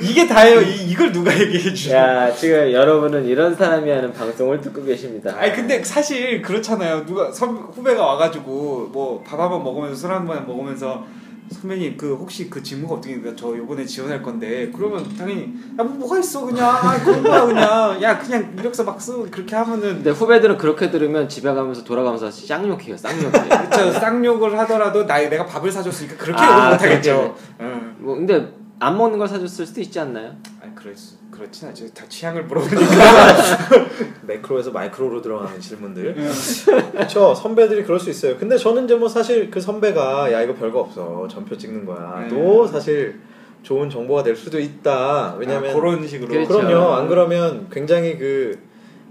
S2: 이게 다예요. 이, 이걸 누가 얘기해 주죠
S3: 야? 지금 여러분은 이런 사람이 하는 방송을 듣고 계십니다.
S2: 아니 근데 사실 그렇잖아요. 누가 선 후배가 와가지고 뭐 밥 한 번 먹으면서 술 한 번 먹으면서 선배님 그 혹시 그 직무가 어떻게 됩니까? 저 이번에 지원할 건데 그러면 당연히 야뭐 뭐가 있어 그냥 아, 그런 거야 그냥 야 그냥 이력서 막 쓰고 그렇게 하면은
S3: 근데 후배들은 그렇게 들으면 집에 가면서 돌아가면서 쌍욕해요. 쌍욕해.
S2: 그쵸 쌍욕을 하더라도 나 내가 밥을 사줬으니까 그렇게
S3: 아,
S2: 욕을 못하겠죠. 응.
S3: 뭐 근데 안 먹는 걸 사줬을 수도 있지 않나요?
S2: 아니 그렇 그렇진 않죠. 다 취향을 물어보니까.
S1: 매크로에서 마이크로로 들어가는 질문들. 그렇죠. 선배들이 그럴 수 있어요. 근데 저는 이제 뭐 사실 그 선배가 야 이거 별거 없어. 전표 찍는 거야.
S2: 네.
S1: 또 사실 좋은 정보가 될 수도 있다. 왜냐면
S2: 아, 그런 식으로.
S3: 그렇죠.
S1: 그럼요. 안 그러면 굉장히 그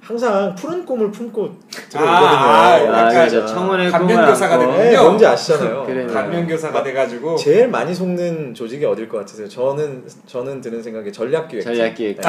S1: 항상 푸른 꿈을 품고 들어오거든요.
S2: 아,
S3: 아,
S2: 약간
S3: 그렇죠. 청원의 꿈을
S2: 감면교사가
S1: 네,
S2: 거죠?
S1: 뭔지 아시잖아요.
S3: 그래.
S2: 감면교사가 돼가지고
S1: 제일 많이 속는 조직이 어딜 것 같으세요? 저는 저는 드는 생각이 전략기획.
S3: 전략기획.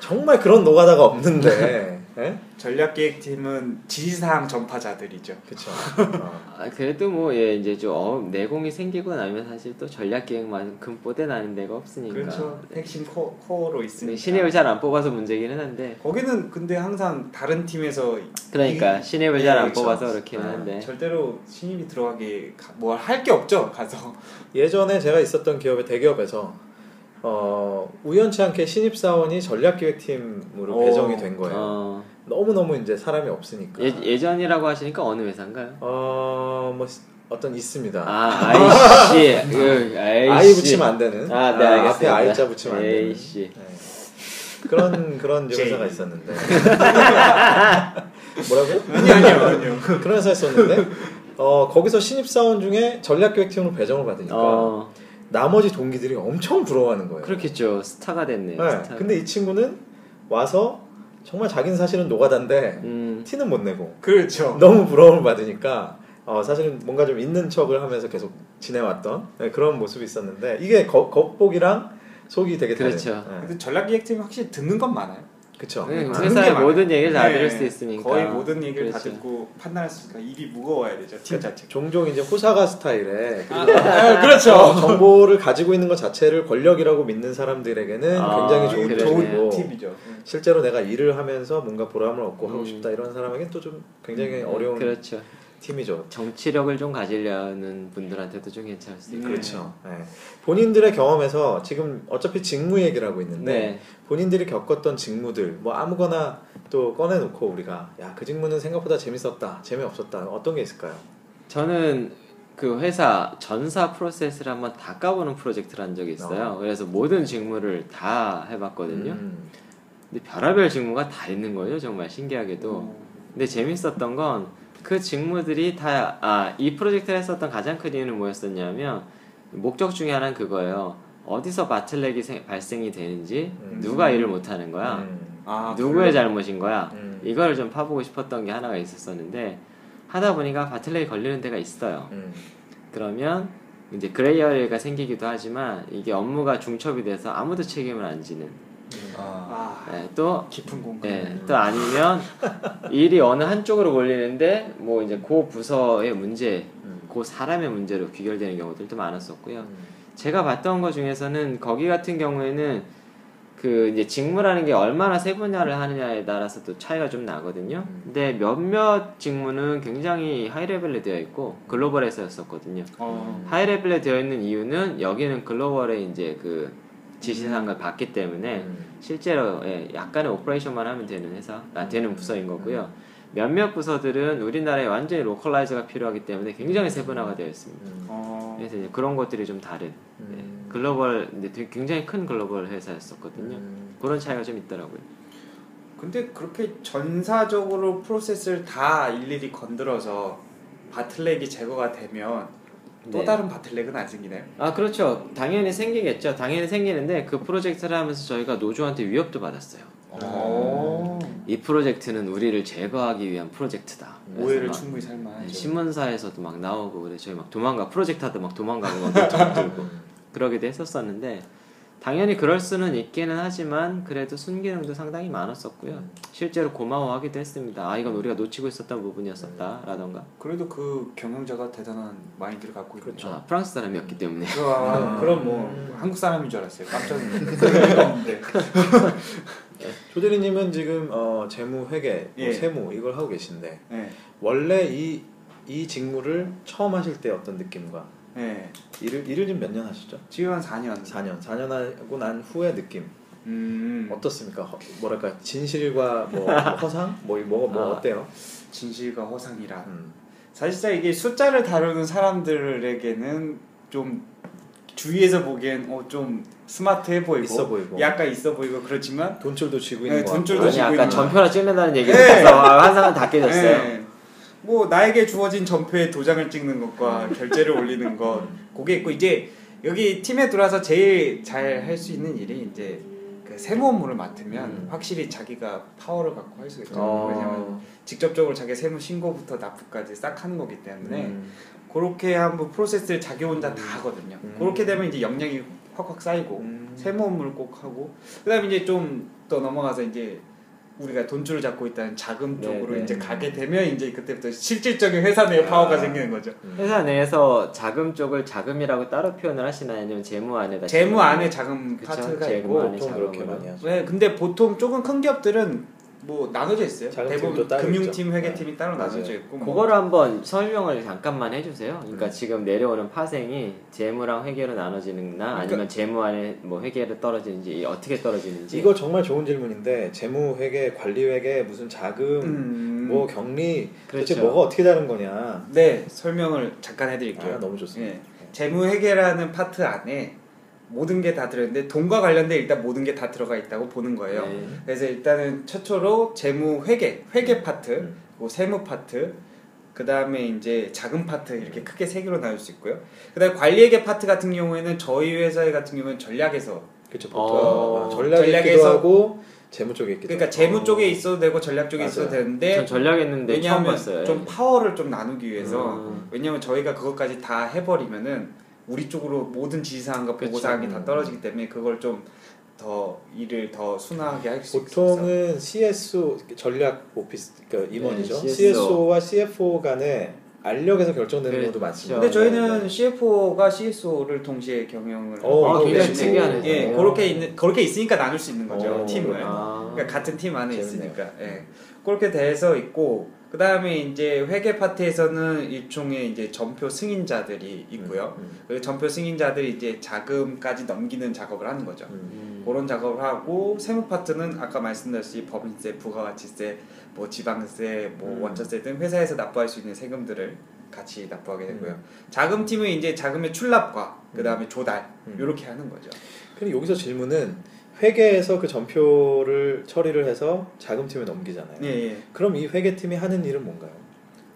S1: 정말 그런 노가다가 없는데. 네?
S2: 전략기획팀은 지시사항 전파자들이죠.
S1: 그렇죠.
S3: 아, 그래도 뭐 예, 이제 좀 어, 내공이 생기고 나면 사실 또 전략기획만큼 뽀대 나는 데가 없으니까.
S2: 그렇죠. 핵심 코어, 코어로 있으니까.
S3: 근데 신입을 잘 안 뽑아서 문제기는 한데.
S2: 거기는 근데 항상 다른 팀에서
S3: 그러니까
S2: 이-
S3: 신입을
S2: 네,
S3: 잘안
S2: 그렇죠.
S3: 뽑아서 그렇기는
S2: 아,
S3: 한데.
S2: 절대로 신입이 들어가기 뭘 할 게 없죠 가서.
S1: 예전에 제가 있었던 기업의 대기업에서 어, 우연치 않게 신입 사원이 전략기획팀으로
S2: 오.
S1: 배정이 된 거예요.
S3: 어,
S1: 너무 너무 이제 사람이 없으니까.
S3: 예, 예전이라고 하시니까 어느 회사인가요?
S1: 어, 뭐 어떤 있습니다.
S3: 아, 아이씨. 으, 아이씨.
S1: 아이 붙이면 안 되는.
S3: 아, 네,
S1: 아,
S3: 알겠습니다.
S1: 앞에 아이자 붙이면 안 되는.
S3: 에이씨.
S1: 네. 그런 그런. 회사가 있었는데. 뭐라고요?
S2: 아니 아니요 아니요.
S1: 그런 회사 있었는데 어, 거기서 신입 사원 중에 전략기획팀으로 배정을 받으니까
S3: 어,
S1: 나머지 동기들이 엄청 부러워하는 거예요.
S3: 그렇겠죠. 스타가 됐네.
S1: 네.
S3: 스타가.
S1: 근데 이 친구는 와서 정말 자기는 사실은 노가다인데
S3: 음,
S1: 티는 못 내고
S2: 그렇죠.
S1: 너무 부러움을 받으니까 어, 사실은 뭔가 좀 있는 척을 하면서 계속 지내왔던 네, 그런 모습이 있었는데 이게 겉, 겉보기랑 속이 되게 다른.
S3: 그렇죠.
S1: 네.
S2: 근데 전략기획팀이 확실히 듣는 건 많아요.
S1: 그쵸.
S3: 네, 회사의
S2: 많아요.
S3: 모든 얘기를 다
S2: 네,
S3: 들을 수 있으니까.
S2: 거의 모든 얘기를 다
S3: 그렇죠.
S2: 듣고 판단할 수 있으니까 입이 무거워야 되죠 팀 자체.
S1: 종종 이제 호사가 스타일에
S2: 아, 그렇죠.
S1: 어, 정보를 가지고 있는 것 자체를 권력이라고 믿는 사람들에게는
S3: 아,
S1: 굉장히 좋은. 팁이고
S2: 좋은 팁이죠.
S1: 실제로 내가 일을 하면서 뭔가 보람을 얻고 하고
S3: 음.
S1: 싶다 이런 사람에겐 또좀 굉장히
S3: 음,
S1: 어려운
S3: 그렇죠.
S1: 팀이죠.
S3: 정치력을 좀 가지려는 분들한테도 좀 괜찮을 수 있고.
S2: 음.
S1: 그렇죠. 네. 본인들의 경험에서 지금 어차피 직무 얘기를 하고 있는데
S3: 네.
S1: 본인들이 겪었던 직무들 뭐 아무거나 또 꺼내놓고 우리가 야 그 직무는 생각보다 재밌었다 재미없었다 어떤 게 있을까요?
S3: 저는 그 회사 전사 프로세스를 한번 다 까보는 프로젝트를 한 적이 있어요.
S1: 어.
S3: 그래서 모든 직무를 다 해봤거든요.
S1: 음.
S3: 근데 별의별 직무가 다 있는 거예요. 정말 신기하게도. 근데 재밌었던 건 그 직무들이 다, 아, 이 프로젝트를 했었던 가장 큰 이유는 뭐였었냐면, 목적 중에 하나는 그거예요. 어디서 bottleneck이 생- 발생이 되는지,
S1: 음.
S3: 누가 일을 못하는 거야,
S1: 음.
S2: 아,
S3: 누구의
S2: 그래요?
S3: 잘못인 거야,
S1: 음.
S3: 이걸 좀 파보고 싶었던 게 하나가 있었었는데, 하다 보니까 bottleneck이 걸리는 데가 있어요.
S1: 음.
S3: 그러면 이제 gray area가 생기기도 하지만, 이게 업무가 중첩이 돼서 아무도 책임을 안 지는,
S4: 아,
S2: 아,
S3: 예, 또
S2: 깊은 공간.
S3: 예, 또 아니면 일이 어느 한쪽으로 몰리는데 뭐 이제 그 부서의 문제,
S1: 음.
S3: 그 사람의 문제로 귀결되는 경우들도 많았었고요.
S1: 음.
S3: 제가 봤던 것 중에서는 거기 같은 경우에는 그 이제 직무라는 게 얼마나 세분화를 하느냐에 따라서 또 차이가 좀 나거든요.
S1: 음.
S3: 근데 몇몇 직무는 굉장히 high level에 되어 있고 글로벌에서였었거든요.
S2: 어.
S3: high level에 되어 있는 이유는 여기는 글로벌에 이제 그 지시사항을 받기 때문에
S1: 음.
S3: 실제로 예, 약간의 operation만 하면 되는 회사, 아, 되는 부서인 거고요. 몇몇 부서들은 우리나라에 완전히 localize가 필요하기 때문에 굉장히 세분화가 되어 있습니다.
S1: 음.
S2: 어,
S3: 그래서 이제 그런 것들이 좀 다른 네.
S1: 음.
S3: 글로벌 근데 되게 굉장히 큰 글로벌 회사였었거든요.
S1: 음.
S3: 그런 차이가 좀 있더라고요.
S2: 근데 그렇게 전사적으로 프로세스를 다 일일이 건드려서 바틀렉이 제거가 되면 또
S3: 네.
S2: 다른 바틀렉은 안 생기나요?
S3: 아 그렇죠. 당연히 생기겠죠. 당연히 생기는데 그 프로젝트를 하면서 저희가 노조한테 위협도 받았어요.
S2: 오.
S3: 이 프로젝트는 우리를 제거하기 위한 프로젝트다.
S2: 오해를
S3: 막
S2: 충분히 살만하죠.
S3: 네, 신문사에서도 막 나오고 그래 저희 막 도망가 프로젝트 하다 막 도망가고 막 들고 그러기도 했었었는데 당연히 그럴 수는 있기는 하지만 그래도 순기능도 상당히 많았었고요. 실제로 고마워하기도 했습니다. 아 이건 우리가 놓치고 있었던 부분이었었다라던가.
S2: 그래도 그 경영자가 대단한 마인드를 갖고 있군요.
S1: 그렇죠.
S3: 아, 프랑스 사람이었기 때문에.
S2: 아,
S1: 음.
S2: 그럼 뭐 한국 사람인 줄 알았어요. 깜짝 놀랐는데.
S1: 조대리님은 지금 어, 재무 회계, 뭐
S2: 예.
S1: 세무 이걸 하고 계신데
S2: 네.
S1: 원래 이, 이 직무를 처음 하실 때 어떤 느낌과
S2: 네.
S1: 일을 일을 지금 몇 년 하시죠?
S2: 지금 한 4년.
S1: 4년. 4년 하고 난 후의 느낌
S2: 음.
S1: 어떻습니까? 허- 뭐랄까 진실과 뭐 허상 뭐뭐 뭐
S3: 아.
S1: 어때요?
S2: 진실과 허상이라.
S1: 음.
S2: 사실상 이게 숫자를 다루는 사람들에게는 좀 주위에서 보기엔 어, 좀 스마트해 보이고,
S1: 있어 보이고.
S2: 약간 있어 보이고 그렇지만
S1: 돈줄도 쥐고
S2: 네,
S1: 있는 거
S2: 돈줄도
S1: 같고.
S3: 아니
S2: 쥐고
S3: 아까 전표나 찍는다는 얘기를
S2: 네.
S3: 해서 아, 환상은 다 깨졌어요.
S2: 네. 뭐 나에게 주어진 전표에 도장을 찍는 것과 결제를 올리는 것 그게 있고 이제 여기 팀에 들어와서 제일 잘 할 수 있는 일이 이제 그 세무 업무를 맡으면
S1: 음.
S2: 확실히 자기가 파워를 갖고 할 수가 있죠.
S1: 어.
S2: 왜냐면 직접적으로 자기 세무 신고부터 납부까지 싹 하는 거기 때문에
S1: 음.
S2: 그렇게 한번 프로세스를 자기 혼자 다 하거든요.
S1: 음.
S2: 그렇게 되면 이제 역량이 확확 쌓이고
S1: 음.
S2: 세무 업무를 꼭 하고 그다음에 이제 좀 더 넘어가서 이제 우리가 돈줄을 잡고 있다는 자금
S3: 네,
S2: 쪽으로
S3: 네.
S2: 이제 가게 되면 이제 그때부터 실질적인 회사 내의 파워가
S1: 아.
S2: 생기는 거죠.
S1: 음.
S3: 회사 내에서 자금 쪽을 자금이라고 따로 표현을 하시나요? 아니면 재무 안에 다
S2: 재무
S3: 집어넣나요?
S2: 안에 자금
S3: 그쵸?
S2: 파트가
S3: 재무
S2: 있고
S3: 안에
S1: 보통 그렇게
S3: 자금으로.
S1: 많이 하죠.
S2: 네, 근데 보통 조금 큰 기업들은 뭐 나눠져 있어요. 대부분 금융팀,
S1: 있죠.
S2: 회계팀이 따로
S1: 맞아요.
S2: 나눠져 있고 뭐.
S3: 그거를 한번 설명을 잠깐만 해주세요. 그러니까
S1: 음.
S3: 지금 내려오는 파생이 재무랑 회계로 나눠지는나
S2: 그러니까-
S3: 아니면 재무 안에 뭐 회계로 떨어지는지 어떻게 떨어지는지.
S1: 이거 정말 좋은 질문인데 재무 회계, 관리 회계, 무슨 자금,
S2: 음,
S1: 뭐 경리 도대체
S3: 그렇죠.
S1: 뭐가 어떻게 다른 거냐?
S2: 네 설명을 잠깐 해드릴게요.
S1: 아, 너무 좋습니다.
S2: 예. 재무 회계라는 파트 안에 모든 게 다 들어있는데 돈과 관련된 일단 모든 게 다 들어가 있다고 보는 거예요.
S3: 네.
S2: 그래서 일단은 최초로 재무 회계, 회계 파트,
S1: 음.
S2: 그리고 세무 파트, 그 다음에 이제 자금 파트 이렇게 크게 세 개로 나눌 수 있고요. 그 다음에 관리회계 파트 같은 경우에는 저희 회사 같은 경우는 전략에서
S1: 그렇죠.
S3: 어,
S1: 보통 전략이 있기도
S2: 전략에서-
S1: 하고 재무 쪽에 있기도
S2: 그러니까. 재무 쪽에 있어도 되고 전략 쪽에
S1: 맞아요.
S2: 있어도 되는데
S3: 전 전략 했는데 처음
S2: 왜냐하면
S3: 봤어요.
S2: 좀 파워를 좀 나누기 위해서
S3: 음.
S2: 왜냐하면 저희가 그것까지 다 해버리면은 우리 쪽으로 모든 지시사항과
S3: 그쵸.
S2: 보고사항이 다
S1: 음.
S2: 떨어지기 때문에 그걸 좀 더 일을 더 순화하게 할 수 있어서
S1: 보통은 CSO 전략 오피스 그러니까 임원이죠.
S3: 네, CSO.
S1: CSO와 CFO 간에 알력에서 결정되는
S3: 그렇죠.
S1: 경우도 많습니다.
S2: 근데 저희는 CFO가 CSO를 동시에 경영을
S1: 어,
S2: 하고
S1: 아, 굉장히
S3: 특이하네요.
S2: 예,
S3: 어.
S2: 그렇게 있는 그렇게 있으니까 나눌 수 있는 거죠
S1: 어,
S2: 팀을.
S3: 아.
S2: 그러니까 같은 팀 안에
S1: 재밌네요.
S2: 있으니까. 예. 그렇게 돼서 있고 그 다음에 이제 회계 파트에서는 일종의 이제 전표 승인자들이 있고요.
S1: 음,
S2: 그 전표 승인자들이 이제 자금까지 넘기는 작업을 하는 거죠.
S1: 음,
S3: 음.
S2: 그런 작업을 하고 세무 파트는 아까 말씀드렸듯이 법인세, 부가가치세, 뭐 지방세, 뭐
S1: 음.
S2: 원천세 등 회사에서 납부할 수 있는 세금들을 같이 납부하게 되고요.
S1: 음.
S2: 자금 팀은 이제 자금의 출납과 그 다음에 조달
S1: 음.
S2: 이렇게 하는 거죠.
S1: 그리고 여기서 질문은 회계에서 그 전표를 처리를 해서 자금팀에 넘기잖아요.
S2: 예, 예.
S1: 그럼 이 회계팀이 하는 일은 뭔가요?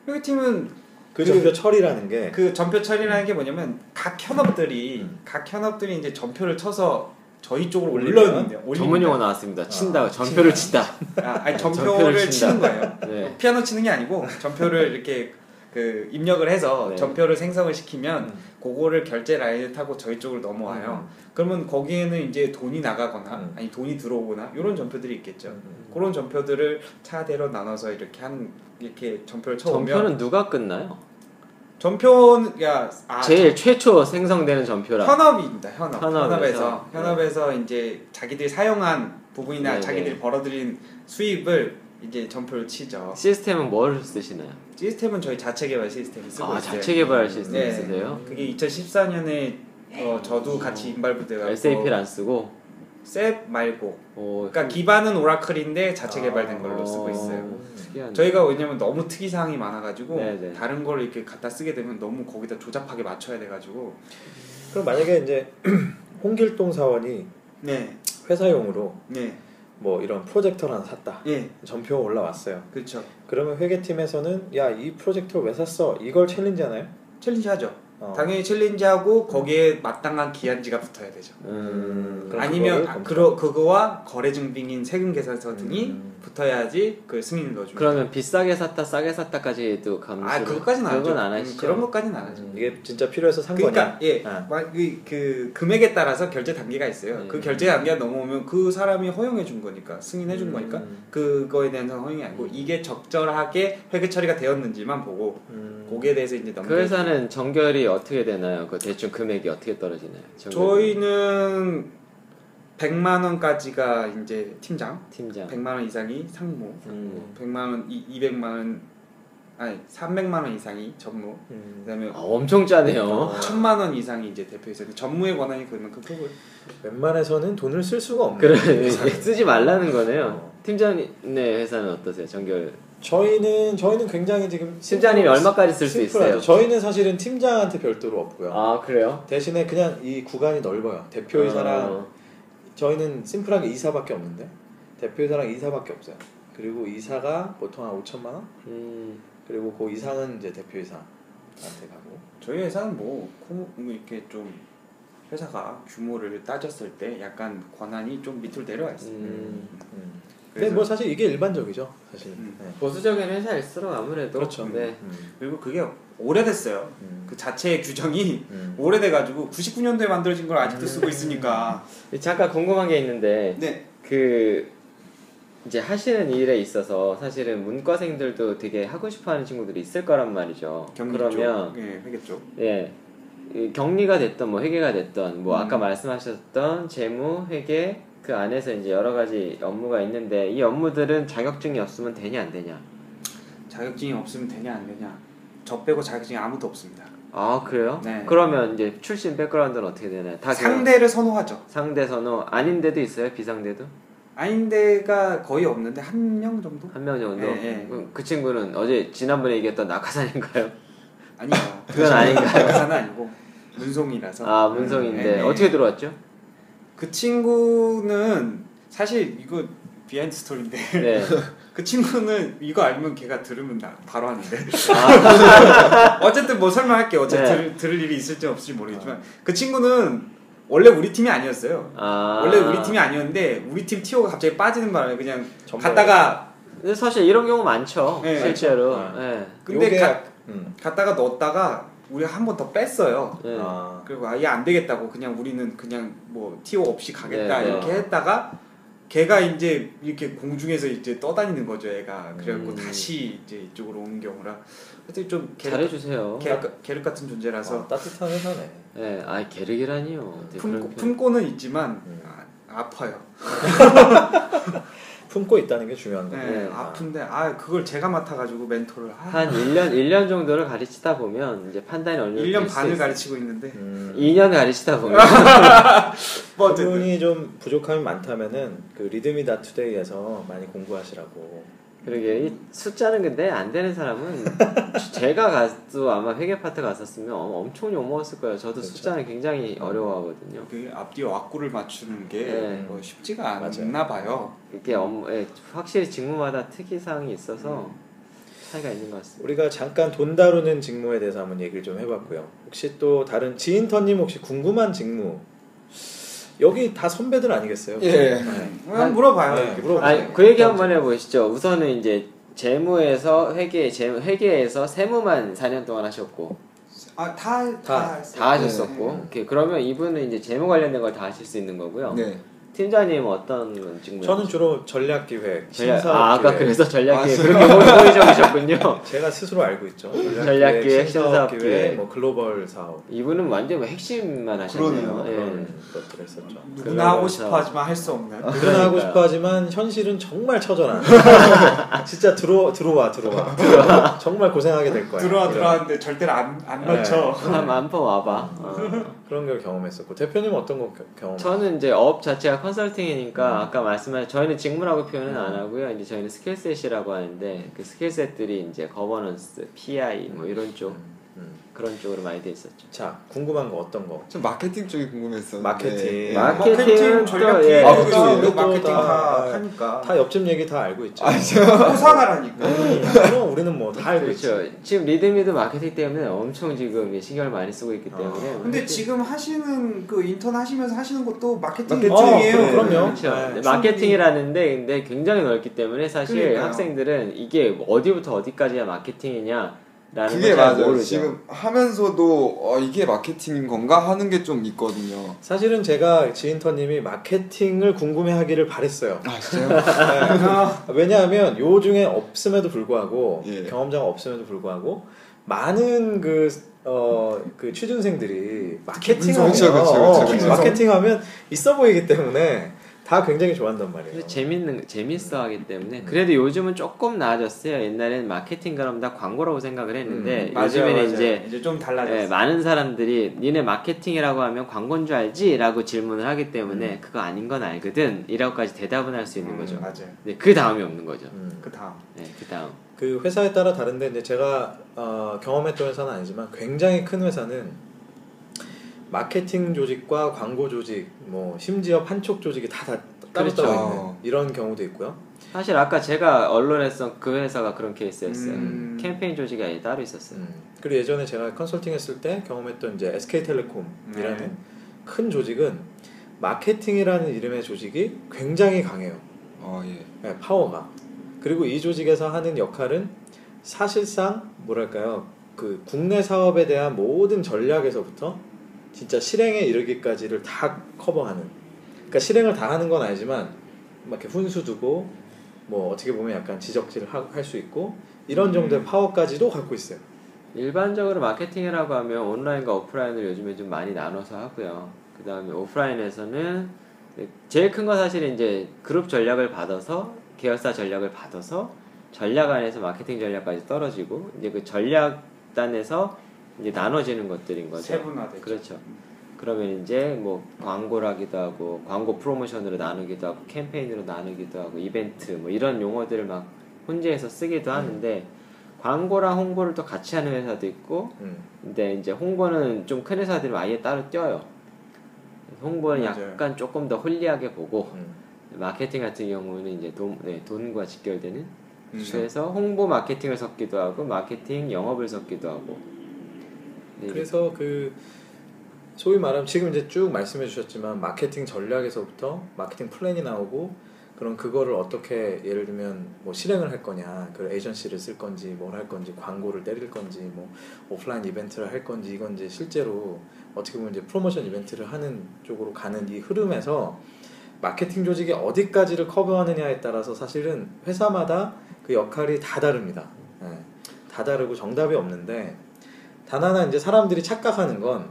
S2: 회계팀은
S1: 그,
S2: 그-
S1: 전표 처리라는 게
S2: 그 전표 처리라는 게 뭐냐면 각 현업들이
S1: 음.
S2: 각 현업들이 이제 전표를 쳐서 저희 쪽으로
S1: 올리면
S2: 올리는데
S3: 전문 용어 나왔습니다. 친다. 전표를 친다.
S2: 아, 아니
S3: 전표를
S2: 전표를
S3: 친다.
S2: 치는 거예요.
S3: 네.
S2: 피아노 치는 게 아니고 전표를 이렇게 그 입력을 해서
S3: 네.
S2: 전표를 생성을 시키면
S1: 음.
S2: 그거를 결제 라인을 타고 저희 쪽으로 넘어와요. 그러면 거기에는 이제 돈이 나가거나
S1: 음.
S2: 아니 돈이 들어오거나 이런 전표들이 있겠죠.
S1: 음.
S2: 그런 전표들을 차대로 나눠서 이렇게 한 이렇게 전표를 쳐오면
S3: 전표는 누가 끝나요?
S2: 전표는 야 아,
S3: 제일 최초 생성되는 전표라.
S2: 현업입니다. 현업.
S3: 현업에서.
S2: 현업에서
S3: 네.
S2: 현업에서 이제 자기들이 사용한 부분이나
S3: 네,
S2: 자기들이
S3: 네.
S2: 벌어들인 수입을 이제 전표를 치죠.
S3: 시스템은 뭘 쓰시나요?
S2: 시스템은 저희 자체 개발 시스템을 쓰고
S3: 아
S2: 있어요.
S3: 자체 개발 시스템
S2: 네.
S3: 쓰세요?
S2: 그게 2014년에 어, 저도 같이 인발부돼가지고
S3: SAP를 안 쓰고
S2: 셉 말고
S3: 오,
S2: 그러니까 기반은 오라클인데 자체 개발된 걸로
S3: 어,
S2: 쓰고 있어요.
S3: 특이한.
S2: 저희가 왜냐면 너무 특이 사항이 많아가지고
S3: 네네.
S2: 다른 걸 이렇게 갖다 쓰게 되면 너무 거기다 조잡하게 맞춰야 돼가지고
S1: 그럼 만약에 이제 홍길동 사원이
S2: 네,
S1: 회사용으로
S2: 네,
S1: 뭐 이런 프로젝터를 하나 샀다.
S2: 예,
S1: 전표 올라왔어요.
S2: 그렇죠.
S1: 그러면 회계팀에서는 야 이 프로젝터를 왜 샀어? 이걸 challenge하나요?
S2: challenge 하죠.
S1: 어.
S2: 당연히 challenge하고 거기에 마땅한 기안지가 붙어야 되죠.
S3: 음,
S2: 아니면 아, 그러, 그거와 거래 증빙인 세금 계산서 등이
S1: 음.
S2: 붙어야지 그 승인을 넣어줍니다.
S3: 그러면 비싸게 샀다 싸게 샀다까지도 감수.
S2: 아 그것까지는 안 하죠.
S3: 그건 안
S2: 음,
S3: 하시죠.
S2: 그런 것까지는 안 하죠.
S1: 음, 이게 진짜 필요해서 산
S2: 그러니까
S1: 거냐?
S2: 예,
S1: 아.
S2: 막 그, 그 금액에 따라서 결제 단계가 있어요.
S3: 음.
S2: 그 결제 단계가 넘어오면 그 사람이 허용해 준 거니까 승인해 준
S1: 음.
S2: 거니까 그거에 대한 허용이 아니고 이게 적절하게 회계 처리가 되었는지만 보고
S1: 음.
S2: 거기에 대해서 이제 넘겨.
S3: 그 회사는 정결이 어떻게 되나요? 그 대충 금액이 어떻게 떨어지나요? 정결이?
S2: 저희는 100만 원까지가 이제 팀장,
S3: 팀장.
S2: 100만 원 이상이 상무,
S3: 음.
S2: 100만 원, 이- 200만 원 아니 300만 원 이상이 전무,
S1: 음.
S2: 그다음에
S3: 아, 엄청 짜네요.
S1: 어.
S2: 1000만 원 이상이 이제 대표이사. 전무의 권한이 그만큼 크고
S1: 웬만해서는 돈을 쓸 수가 없는
S3: 그래 쓰지 말라는 거네요.
S1: 어.
S3: 팀장님의 회사는 어떠세요? 정결
S1: 저희는 저희는 굉장히 지금
S3: 팀장님이 얼마까지 쓸 수. 있어요?
S1: 저희는 사실은 팀장한테 별도로 없고요.
S3: 아 그래요?
S1: 대신에 그냥 이 구간이 넓어요. 대표이사랑
S3: 어,
S1: 저희는 심플하게 이사밖에 없는데 대표이사랑 이사밖에 없어요. 그리고 이사가 보통 한 5천만 원?
S3: 음,
S1: 그리고 그 이상은 이제 대표이사한테 가고.
S2: 저희 회사는 뭐 코- 뭐 이렇게 좀 회사가 규모를 따졌을 때 약간 권한이 좀 밑으로 내려와 있어요.
S3: 음.
S1: 음. 근데
S2: 그래서-
S1: 뭐 사실 이게 일반적이죠, 사실.
S2: 음.
S1: 네.
S3: 보수적인 회사일수록 아무래도
S1: 그렇죠.
S3: 네.
S1: 음.
S2: 그리고 그게 오래됐어요.
S1: 음.
S2: 그 자체의 규정이
S1: 음.
S2: 오래돼가지고 99년도에 만들어진 걸 아직도 쓰고 있으니까.
S3: 잠깐 궁금한 게 있는데
S2: 네.
S3: 그 이제 하시는 일에 있어서 사실은 문과생들도 되게 하고 싶어하는 친구들이 있을 거란 말이죠.
S2: 경리
S3: 그러면
S2: 쪽, 예, 회계 쪽.
S3: 예. 이 격리가 됐던 뭐 회계가 됐던 뭐
S2: 음.
S3: 아까 말씀하셨던 재무 회계 그 안에서 이제 여러 가지 업무가 있는데 이 업무들은 자격증이 없으면 되냐 안 되냐
S2: 자격증이 없으면 되냐 안 되냐. 저 빼고 자격증이 아무도 없습니다.
S3: 아 그래요?
S2: 네.
S3: 그러면 이제 출신 background는 어떻게 되나요? 다
S2: 상대를 선호하죠.
S3: 상대 선호 아닌데도 있어요 비상대도
S2: 아닌데가 거의 없는데 한 명 정도?
S3: 한 명 정도
S2: 예, 예.
S3: 그, 그 친구는 어제 지난번에 얘기했던 낙하산인가요?
S2: 아니요.
S3: 그건 아닌가요?
S2: 회사는 아니고 문송이라서.
S3: 아 문송인데
S2: 네, 네.
S3: 어떻게 들어왔죠?
S2: 그 친구는 사실 이거 behind story인데
S3: 네.
S2: 그 친구는 이거 알면 걔가 들으면 나 바로 하는데
S3: 아,
S2: 어쨌든 뭐 설명할게요 어차피
S3: 네.
S2: 들, 들을 일이 있을지 없을지 모르겠지만 그 친구는 원래 우리 팀이 아니었어요
S3: 아.
S2: 원래 우리 팀이 아니었는데 우리 팀 티오가 갑자기 빠지는 바람에 그냥
S1: 정말.
S2: 갔다가
S3: 근데 사실 이런 경우 많죠
S2: 네,
S3: 실제로.
S1: 많죠.
S3: 네.
S2: 근데
S1: 요게
S2: 가,
S1: 약- 음.
S2: 갔다가 넣었다가 우리 가 한 번 더 뺐어요
S3: 네.
S1: 아.
S2: 그리고 아예 안 되겠다고 그냥 우리는 그냥 뭐 티오 없이 가겠다
S3: 네, 네.
S2: 이렇게 했다가 걔가 이제 이렇게 공중에서 이제 떠다니는 거죠 애가 그래갖고
S3: 음.
S2: 다시 이제 이쪽으로 온 경우라 하여튼 좀 계륵,
S3: 잘해주세요.
S2: 계륵, 계륵 같은 존재라서
S1: 아, 따뜻한 회사네.
S3: 네, 아 계륵이라니요. 되게
S2: 품고, 품고는 있지만
S1: 음.
S2: 아, 아파요
S1: 품고 있다는 게 중요한
S2: 네,
S1: 거예요.
S3: 네.
S2: 아픈데 아 그걸 제가 맡아가지고 멘토를 아,
S3: 한 1년 1년 정도를 가르치다 보면 이제 판단이 어느 정도
S2: 1년
S3: 될수
S2: 반을
S3: 있어요.
S2: 가르치고 있는데
S1: 음.
S3: 2년 가르치다 보면
S2: 뭐
S1: 그분이 좀 부족함이 많다면은 그 리드미다 투데이에서 많이 공부하시라고.
S3: 그러게 이 숫자는 근데 안 되는 사람은 제가 가도 아마 회계 파트 갔었으면 어- 엄청 욕 먹었을 거예요. 저도
S1: 그렇죠.
S3: 숫자는 굉장히 어려워하거든요.
S2: 그 앞뒤 왁구를 맞추는 게
S3: 네.
S2: 뭐 쉽지가. 않나 봐요
S3: 이게 업무, 예, 확실히 직무마다 특이사항이 있어서 차이가 있는 것 같습니다.
S1: 우리가 잠깐 돈 다루는 직무에 대해서 한번 얘기를 좀 해봤고요. 혹시 또 다른 지인터님 혹시 궁금한 직무 여기 다 선배들 아니겠어요?
S4: 예.
S1: 네.
S2: 한번 물어봐요
S1: 네,
S2: 이렇게.
S1: 물어봐요.
S3: 그 얘기 한번 해보시죠. 우선은 이제 재무에서 회계, 재무, 회계에서 세무만 4년 동안 하셨고
S2: 아, 다,
S1: 다.
S2: 다,
S3: 다 하셨었고, 오케이. 그러면 이분은 이제 재무 관련된 걸 다 하실 수 있는 거고요.
S4: 네.
S3: 팀장님 어떤 직무?
S1: 저는 주로 전략 기획,
S3: 전략,
S1: 신사업
S3: 아, 아까
S1: 기획.
S3: 그래서 전략 기획
S4: 아,
S3: 그렇게 호의적이셨군요.
S1: 제가 스스로 알고 있죠.
S3: 전략기획, 신사업 기획.
S1: 기획, 뭐 글로벌 사업
S3: 이분은 완전 뭐 핵심만 하셨네요.
S4: 그러네요.
S3: 예.
S1: 그런 것들 했었죠.
S2: 누구나 하고 싶어 하지만 할 수 없는
S1: 누구나 하고
S3: 그러니까요.
S1: 싶어 하지만 현실은 정말 처절한. 진짜 들어 들어와 들어와. 정말 고생하게 될 거야.
S2: 들어와 들어왔는데 절대로 안, 안
S1: 네.
S2: 넣죠
S3: 한 만퍼 와봐. 어.
S1: 그런 걸 경험했었고 대표님 어떤 거 겨- 경험?
S3: 저는 이제 업 자체가 컨설팅이니까 아까 말씀하신 저희는 직무라고 표현은 안 하고요. 이제 저희는 skill set이라고 하는데 그 skill set들이 이제 governance, PI 뭐 이런 쪽
S1: 음.
S3: 그런 쪽으로 많이 돼 있었죠.
S1: 자 궁금한 거 어떤 거?
S4: 좀 마케팅 쪽이 궁금했었는데
S1: 마케팅.
S3: 마케팅은 또,
S2: 전략팀
S3: 예.
S4: 아,
S2: 아,
S4: 그쪽이에요?
S2: 그 마케팅
S1: 또 다,
S2: 다
S1: 아,
S2: 하니까
S1: 다 옆집 얘기 다 알고 있죠.
S2: 호사가라니까.
S1: 그럼 우리는 뭐 다 알고 있죠.
S3: 그렇죠. 지금 리드미도 마케팅 때문에 엄청 지금 신경을 많이 쓰고 있기
S1: 아.
S3: 때문에.
S2: 근데
S3: 마케팅-
S2: 지금 하시는 그 인턴 하시면서 하시는 것도 마케팅
S1: 마케팅.
S2: 일종이에요.
S1: 어, 그럼요.
S3: 그렇죠.
S1: 네,
S3: 근데 마케팅이라는데 근데 굉장히 넓기 때문에 사실
S2: 그러니까요.
S3: 학생들은 이게 어디부터 어디까지가 마케팅이냐라는
S4: 그게 맞아요.
S3: 모르죠.
S4: 지금 하면서도 어, 이게 마케팅인 건가 하는 게 좀 있거든요.
S1: 사실은 제가 지인터님이 마케팅을 궁금해하기를 바랬어요.
S4: 아 진짜요?
S2: 아,
S1: 왜냐하면 요 중에 없음에도 불구하고
S4: 예.
S1: 경험자가 없음에도 불구하고 많은 그 어, 그 취준생들이 마케팅하면
S4: 그쵸, 그쵸, 그쵸,
S1: 어,
S4: 그쵸.
S1: 마케팅하면 있어 보이기 때문에 다 굉장히 좋아한단 말이에요.
S3: 재밌는 재밌어 하기 때문에 그래도 요즘은 조금 나아졌어요. 옛날에는 마케팅 그러면 다 광고라고 생각을 했는데
S1: 음,
S3: 요즘에는
S2: 맞아요.
S3: 이제
S2: 이제 좀 달라졌어.
S3: 예, 많은 사람들이 니네 마케팅이라고 하면 광고인 줄 알지? 라고 질문을 하기 때문에 그거 아닌 건 알거든 이라고까지 대답은 할 수 있는
S2: 음,
S3: 거죠.
S2: 맞아요.
S3: 네, 그 다음이 없는 거죠.
S1: 음.
S2: 그 다음.
S3: 네, 그 다음.
S1: 그 회사에 따라 다른데 이제 제가 어, 경험했던 회사는 아니지만 굉장히 큰 회사는 마케팅 조직과 광고 조직, 뭐 심지어 판촉 조직이 다, 다 따로
S3: 그렇죠.
S1: 따로 있는 이런 경우도 있고요.
S3: 사실 아까 제가 언론에서 그 회사가 그런 케이스였어요.
S2: 음.
S3: 캠페인 조직이 아예 따로 있었어요.
S1: 음. 그리고 예전에 제가 컨설팅 했을 때 경험했던 이제 SK텔레콤이라는
S2: 네.
S1: 큰 조직은 마케팅이라는 이름의 조직이 굉장히 강해요.
S4: 어 예.
S1: 네, 파워가. 그리고 이 조직에서 하는 역할은 사실상 뭐랄까요? 그 국내 사업에 대한 모든 전략에서부터 진짜 실행에 이르기까지를 다 커버하는. 그러니까 실행을 다 하는 건 아니지만 막 이렇게 훈수 두고 뭐 어떻게 보면 약간 지적질을 할 수 있고 이런 정도의 파워까지도 갖고 있어요.
S3: 일반적으로 마케팅이라고 하면 온라인과 오프라인을 요즘에 좀 많이 나눠서 하고요. 그 다음에 오프라인에서는 제일 큰 건 사실 이제 그룹 전략을 받아서 계열사 전략을 받아서 전략 안에서 마케팅 전략까지 떨어지고 이제 그 전략단에서 이제 나눠지는 것들인 거죠.
S2: 세분화되죠.
S3: 그렇죠. 그러면 이제 뭐 광고라기도 하고 광고 프로모션으로 나누기도 하고 캠페인으로 나누기도 하고 이벤트 뭐 이런 용어들을 막 혼재해서 쓰기도 하는데 광고랑 홍보를 또 같이 하는 회사도 있고
S1: 음.
S3: 근데 이제 홍보는 좀 큰 회사들은 아예 따로 떼어요. 홍보는
S2: 맞아요.
S3: 약간 조금 더 holy하게 보고
S1: 음.
S3: 마케팅 같은 경우는 이제 돈, 네, 돈과 직결되는
S2: 음.
S3: 그래서 홍보 마케팅을 섞기도 하고 마케팅 영업을 섞기도 하고 네,
S1: 그래서 그 소위 말하면 지금 이제 쭉 말씀해 주셨지만 마케팅 전략에서부터 마케팅 플랜이 나오고 그럼 그거를 어떻게 예를 들면 뭐 실행을 할 거냐 그 에이전시를 쓸 건지 뭘 할 건지 광고를 때릴 건지 뭐 오프라인 이벤트를 할 건지 이건 이제 실제로 어떻게 보면 이제 프로모션 이벤트를 하는 쪽으로 가는 이 흐름에서 마케팅 조직이 어디까지를 커버하느냐에 따라서 사실은 회사마다 그 역할이 다 다릅니다. 예, 다 다르고 정답이 없는데 단 하나 이제 사람들이 착각하는 건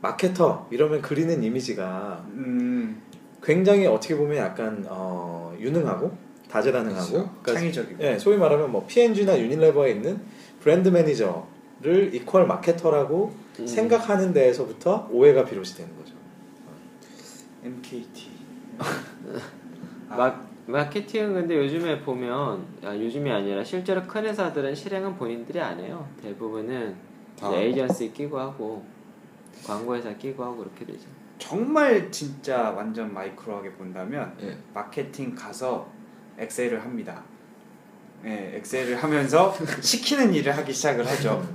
S1: 마케터 이러면 그리는 이미지가
S2: 음,
S1: 굉장히 어떻게 보면 약간 어, 유능하고 다재다능하고
S4: 그렇죠.
S1: 그러니까
S2: 창의적이고.
S1: 예, 소위 말하면 뭐 P&G나 유니레버에 있는 브랜드 매니저를 이퀄 마케터라고
S3: 음.
S1: 생각하는 데에서부터 오해가 비롯이 되는 거죠.
S2: MKT.
S3: 마, 마케팅은 근데 요즘에 보면 아, 요즘이 아니라 실제로 큰 회사들은 실행은 본인들이 안 해요. 대부분은
S4: 다.
S3: 에이전시 끼고 하고 광고회사 끼고 하고 그렇게 되죠.
S2: 정말 진짜 완전 마이크로하게 본다면
S4: 예.
S2: 마케팅 가서 엑셀을 합니다. 예, 엑셀을 하면서 시키는 일을 하기 시작을 하죠.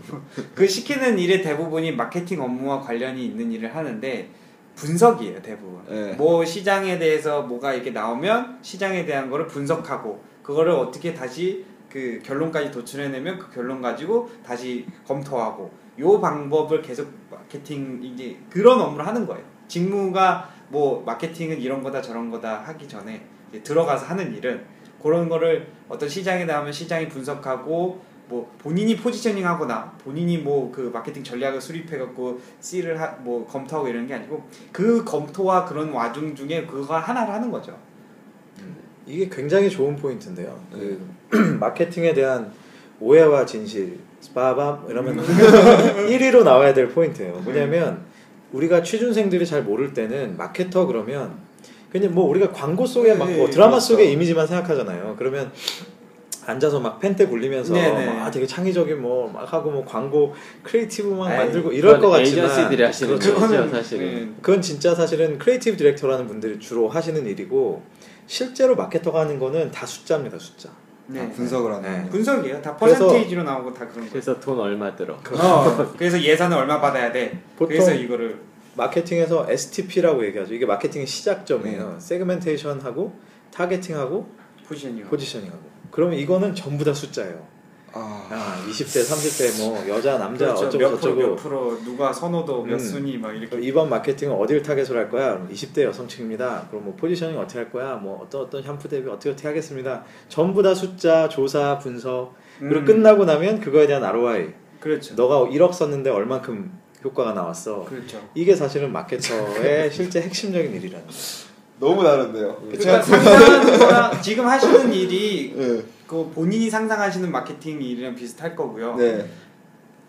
S2: 그 시키는 일의 대부분이 마케팅 업무와 관련이 있는 일을 하는데 분석이에요, 대부분.
S4: 예.
S2: 뭐 시장에 대해서 뭐가 이렇게 나오면 시장에 대한 거를 분석하고 그거를 어떻게 다시 그 결론까지 도출해내면 그 결론 가지고 다시 검토하고 요 방법을 계속 마케팅 이제 그런 업무를 하는 거예요. 직무가 뭐 마케팅은 이런 거다 저런 거다 하기 전에 들어가서 하는 일은 그런 거를 어떤 시장에 나오면 시장이 분석하고 뭐 본인이 포지셔닝 하거나 본인이 뭐 그 마케팅 전략을 수립해 갖고 C를 하, 뭐 검토하고 이런 게 아니고 그 검토와 그런 와중 중에 그거 하나를 하는 거죠.
S1: 이게 굉장히 좋은 포인트인데요. 그 마케팅에 대한 오해와 진실, 스파밤 이러면 1위로 나와야 될 포인트예요. 뭐냐면 우리가 취준생들이 잘 모를 때는 marketer 그러면 그냥 뭐 우리가 광고 속에 막뭐
S2: 네,
S1: 드라마. 속의 이미지만 생각하잖아요. 그러면 앉아서 막 펜대 굴리면서
S2: 네네.
S1: 막 아, 되게 창의적인 뭐 막 하고 뭐 광고 creative 막
S2: 에이,
S1: 만들고 이럴 것 같지만
S3: agency들이 하시는
S1: 그렇죠.
S3: 거죠 사실은.
S2: 네.
S1: 그건 진짜 사실은 creative director라는 분들이 주로 하시는 일이고 실제로 marketer가 하는 거는 다 숫자입니다 숫자.
S2: 네.
S4: 아, 분석을 하는
S1: 네.
S2: 분석이에요. 다 percentage로 나오고 다 그런 거예요.
S3: 그래서 돈 얼마 들어.
S2: 어, 그래서 예산을 얼마 받아야 돼.
S1: 보통
S2: 그래서 이거를
S1: 마케팅에서 STP라고 얘기하죠. 이게 마케팅의 시작점이에요. 세그멘테이션하고 타겟팅하고
S2: 포지션이요.
S1: 포지셔닝하고. 그러면 이거는 전부 다 숫자예요.
S4: 아,
S1: 아, 20대, 30대 뭐 여자, 남자
S2: 그렇죠.
S1: 어쩌고
S2: 몇 프로
S1: 저쩌고.
S2: 몇 프로 누가 선호도 몇
S1: 음.
S2: 순위 막 이렇게
S1: 이번 마케팅은 어디를 타겟으로 할 거야? 그럼 20대 여성층입니다. 그럼 뭐 positioning 어떻게 할 거야? 뭐 어떤 어떤 샴푸 대비 어떻게 어떻게 하겠습니다. 전부 다 숫자, 조사, 분석. 그리고
S2: 음,
S1: 끝나고 나면 그거에 대한 ROI.
S2: 그렇죠.
S1: 너가 1억 썼는데 얼만큼 효과가 나왔어.
S2: 그렇죠.
S1: 이게 사실은 마케터의 실제 핵심적인 일이라는 거예요.
S4: 너무 다른데요.
S2: 그러니까 지금 하시는 일이
S4: 네.
S2: 그 본인이 상상하시는 마케팅 일이랑 비슷할 거고요.
S4: 네.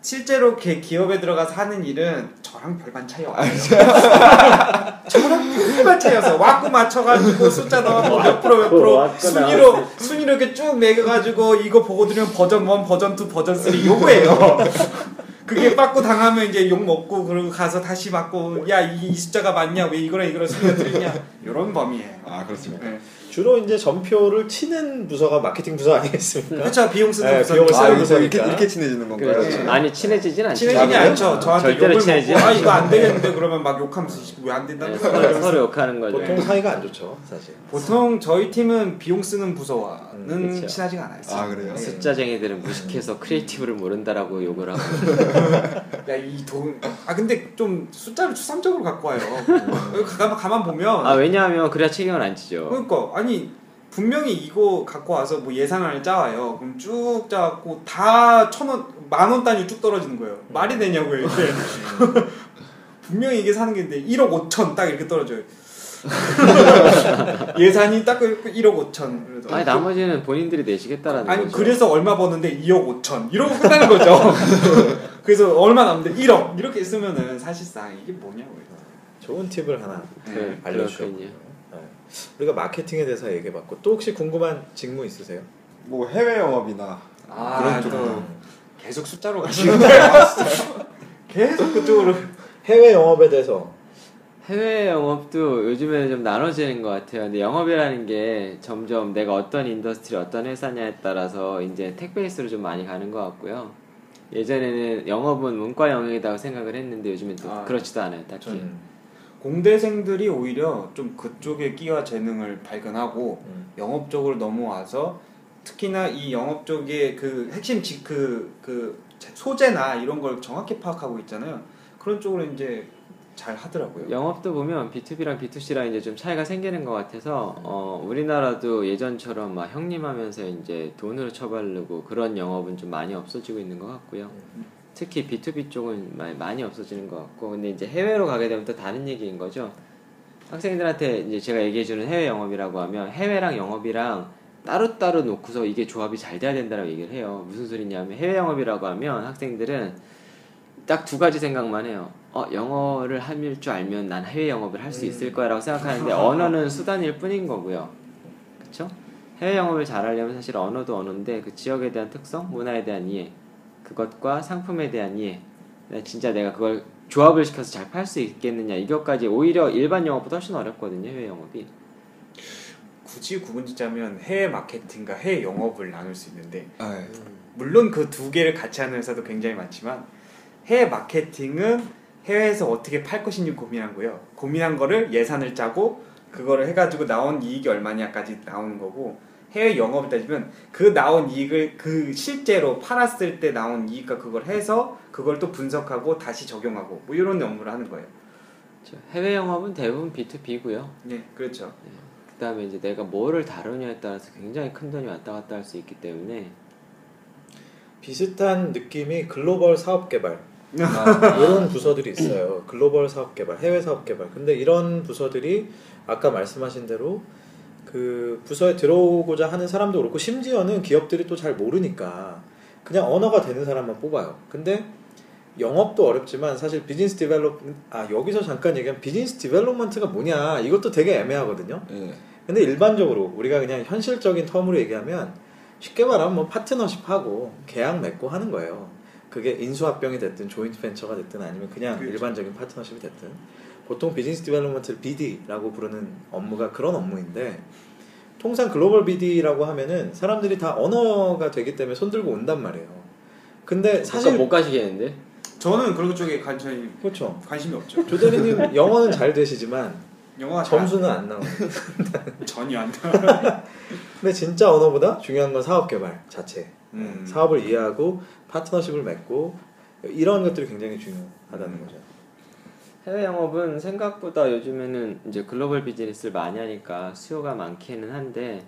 S2: 실제로 개- 기업에 들어가서 하는 일은 저랑 별반 차이 없어요. 저랑 별반 차이 없어요. 와꾸 맞춰가지고 숫자 넣어서 몇 프로 몇 프로 순위로. 순위로 이렇게 쭉 매겨가지고 이거 보고 들으면 버전 1, 버전 2, 버전 3 요거예요. 그게 빠꾸 당하면 이제 욕 먹고 그러고 가서 다시 받고 야 이 숫자가 맞냐 왜 이거랑 이거랑 순위가 틀리냐 이런 범위예요.
S4: 아 그렇습니까?
S2: 네.
S1: 주로 이제 전표를 치는 부서가 마케팅 부서 아니겠습니까?
S2: 그렇죠 비용 쓰는
S1: 네,
S2: 부서
S1: 비용을
S4: 아
S1: 쓰는
S4: 여기서 이렇게
S1: 부서니까.
S4: 이렇게 친해지는 건가요?
S3: 그렇죠.
S2: 네.
S3: 아니 친해지진 않죠.
S2: 친해지지
S1: 아,
S2: 않죠. 저한테
S3: 절대로
S2: 먹고 아. 이거 안 되겠는데 그러면 막 욕하면서 왜 안 된다는
S3: 네. 서로, 서로 욕하는 거죠.
S1: 보통 사이가 안 좋죠, 사실.
S2: 보통 저희 팀은 비용 쓰는 부서와는
S3: 음, 그쵸.
S2: 친하지가 않아요.
S4: 아, 그래요?
S2: 네.
S3: 숫자쟁이들은 무식해서 creative를 모른다라고 욕을 하고
S2: 야이 돈. 아 근데 좀 숫자를 추상적으로 갖고 와요. 가만 가만 보면.
S3: 아 왜냐하면 그래야 책임을 안 지죠
S2: 그러니까 아니 분명히 이거 갖고 와서 뭐 예산안을 짜와요. 그럼 쭉 짜갖고 다 천 원, 만 원 단위 쭉 떨어지는 거예요. 말이 되냐고요 이게. 분명히 이게 사는 게 있는데 1억 5천 딱 이렇게 떨어져요. 예산이 딱 1억 5천. 그래서
S3: 아니 나머지는 본인들이 내시겠다라는
S2: 아니
S3: 거죠
S2: 그래서 얼마 버는데 2억 5천 이러고 끝나는 거죠. 그래서 얼마 남는데 1억 이렇게 쓰면은 사실상 이게 뭐냐고요.
S1: 좋은 팁을 하나
S3: 네,
S1: 알려주셨군요. 네. 우리가 마케팅에 대해서 얘기해봤고 또 혹시 궁금한 직무 있으세요?
S4: 뭐 해외 영업이나
S2: 아,
S4: 그런
S2: 또
S4: 쪽으로
S2: 계속 숫자로 가시는 거예요. 계속 그쪽으로.
S1: 해외 영업에 대해서
S3: 해외 영업도 요즘에는 좀 나눠지는 것 같아요. 근데 영업이라는 게 점점 내가 어떤 industry, 어떤 회사냐에 따라서 이제 tech base로 좀 많이 가는 것 같고요. 예전에는 영업은 문과 영역이라고 생각을 했는데 요즘엔 또
S2: 아,
S3: 그렇지도 않아요, 딱히.
S1: 전
S2: 공대생들이 오히려 좀 그쪽의 끼와 재능을 발견하고
S1: 음,
S2: 영업 쪽으로 넘어와서 특히나 이 영업 쪽의 그 핵심 지, 그, 그 소재나 이런 걸 정확히 파악하고 있잖아요. 그런 쪽으로 이제 잘 하더라고요.
S3: 영업도 보면 B2B랑 B2C랑 이제 좀 차이가 생기는 것 같아서 어, 우리나라도 예전처럼 막 형님하면서 이제 돈으로 처바르고 그런 영업은 좀 많이 없어지고 있는 것 같고요. 특히 B2B 쪽은 많이, 많이 없어지는 것 같고 근데 이제 해외로 가게 되면 또 다른 얘기인 거죠. 학생들한테 이제 제가 얘기해주는 해외 영업이라고 하면 해외랑 영업이랑 따로따로 놓고서 이게 조합이 잘 돼야 된다고 얘기를 해요. 무슨 소리냐면 해외 영업이라고 하면 학생들은 딱 두 가지 생각만 해요. 어, 영어를 할 줄 알면 난 해외 영업을 할 수 있을 거야라고 생각하는데 언어는 수단일 뿐인 거고요. 그렇죠? 해외 영업을 잘하려면 사실 언어도 언어인데 그 지역에 대한 특성, 문화에 대한 이해, 그것과 상품에 대한 이해, 나 진짜 내가 그걸 조합을 시켜서 잘 팔 수 있겠느냐 이것까지 오히려 일반 영업보다 훨씬 어렵거든요 해외 영업이.
S2: 굳이 구분 짓자면 해외 마케팅과 해외 영업을 나눌 수 있는데
S4: 아, 예.
S2: 물론 그 두 개를 같이 하는 회사도 굉장히 많지만 해외 마케팅은 해외에서 어떻게 팔 것인지 고민한 거예요. 고민한 거를 예산을 짜고 그거를 해가지고 나온 이익이 얼마냐까지 나오는 거고 해외 영업을 따지면 그 나온 이익을 그 실제로 팔았을 때 나온 이익과 그걸 해서 그걸 또 분석하고 다시 적용하고 뭐 이런 업무를 하는 거예요.
S3: 그렇죠. 해외 영업은 대부분 B2B고요.
S2: 네, 그렇죠.
S3: 그다음에 이제 내가 뭐를 다루냐에 따라서 굉장히 큰 돈이 왔다 갔다 할 수 있기 때문에
S1: 비슷한 느낌이 글로벌 사업 개발 이런 부서들이 있어요. 글로벌 사업 개발, 해외 사업 개발. 근데 이런 부서들이 아까 말씀하신 대로 그 부서에 들어오고자 하는 사람도 그렇고 심지어는 기업들이 또 잘 모르니까 그냥 언어가 되는 사람만 뽑아요. 근데 영업도 어렵지만 사실 business develop 아 여기서 잠깐 얘기한 business development가 뭐냐 이것도 되게 애매하거든요.
S4: 예.
S1: 근데 일반적으로 우리가 그냥 현실적인 term으로 얘기하면 쉽게 말하면 뭐 파트너십 하고 계약 맺고 하는 거예요. 그게 인수합병이 됐든 joint venture가 됐든 아니면 그냥
S2: 그렇죠.
S1: 일반적인 파트너십이 됐든 보통 business development를 BD라고 부르는 업무가 그런 업무인데 통상 글로벌 BD라고 하면은 사람들이 다 언어가 되기 때문에 손 들고 온단 말이에요. 근데
S3: 사실
S1: 사실
S3: 못 가시겠는데?
S2: 저는 그런 쪽에 관심이
S1: 그렇죠.
S2: 관심이 없죠.
S1: 조 대리님 영어는 잘 되시지만
S2: 영어가 잘
S1: 점수는 안 나와요.
S2: 전혀 안 나.
S1: 근데 진짜 언어보다 중요한 건 사업 개발 자체.
S2: 음.
S1: 사업을 이해하고 파트너십을 맺고 이런 것들이 굉장히 중요하다는
S2: 음.
S1: 거죠.
S3: 해외 영업은 생각보다 요즘에는 이제 글로벌 비즈니스를 많이 하니까 수요가 많기는 한데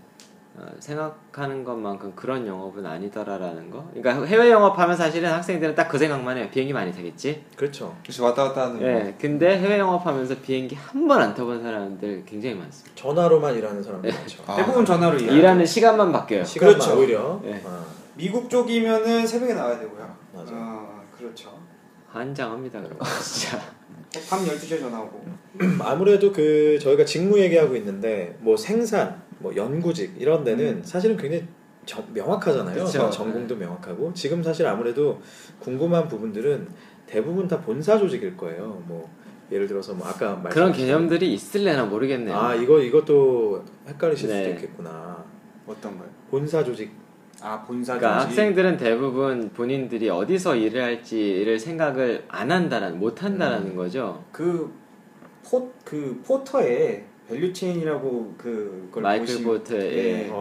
S3: 어, 생각하는 것만큼 그런 영업은 아니더라라는 거. 그러니까 해외 영업하면 사실은 학생들은 딱 그 생각만 해요. 비행기 많이 타겠지.
S1: 그렇죠.
S4: 그래서 왔다 갔다 하는
S3: 예. 근데 해외 영업하면서 비행기 한 번 안 타본 사람들 굉장히 많습니다.
S1: 전화로만 일하는 사람들 많죠.
S4: 아.
S2: 대부분 전화로 일해요.
S3: 일하는 시간만 바뀌어요.
S1: 시간만
S2: 그렇죠.
S1: 오히려
S3: 네.
S1: 아,
S2: 미국 쪽이면은 새벽에 나와야 되고요.
S1: 맞아.
S2: 어, 그렇죠.
S3: 환장합니다 거 진짜.
S2: 밤 12시에 전화 오고.
S1: 아무래도 그 저희가 직무 얘기하고 있는데 뭐 생산, 뭐 연구직 이런 데는
S2: 음.
S1: 사실은 굉장히 정- 명확하잖아요.
S2: 그쵸.
S1: 전공도 명확하고 지금 사실 아무래도 궁금한 부분들은 대부분 다 본사 조직일 거예요. 뭐 예를 들어서 뭐 아까 말씀
S3: 그런 개념들이 있을래나 모르겠네요.
S1: 아 이거 이것도 헷갈리실
S3: 네.
S1: 수도 있겠구나.
S2: 어떤 거요?
S1: 본사 조직
S2: 아 본사
S3: 그러니까. 학생들은 대부분 본인들이 어디서 일을 할지를 생각을 안 한다는 못 한다라는
S1: 음.
S3: 거죠.
S2: 그포그 포터의 value chain이라고 그걸
S3: 마이클
S2: 보시면
S3: 포터의
S2: 예.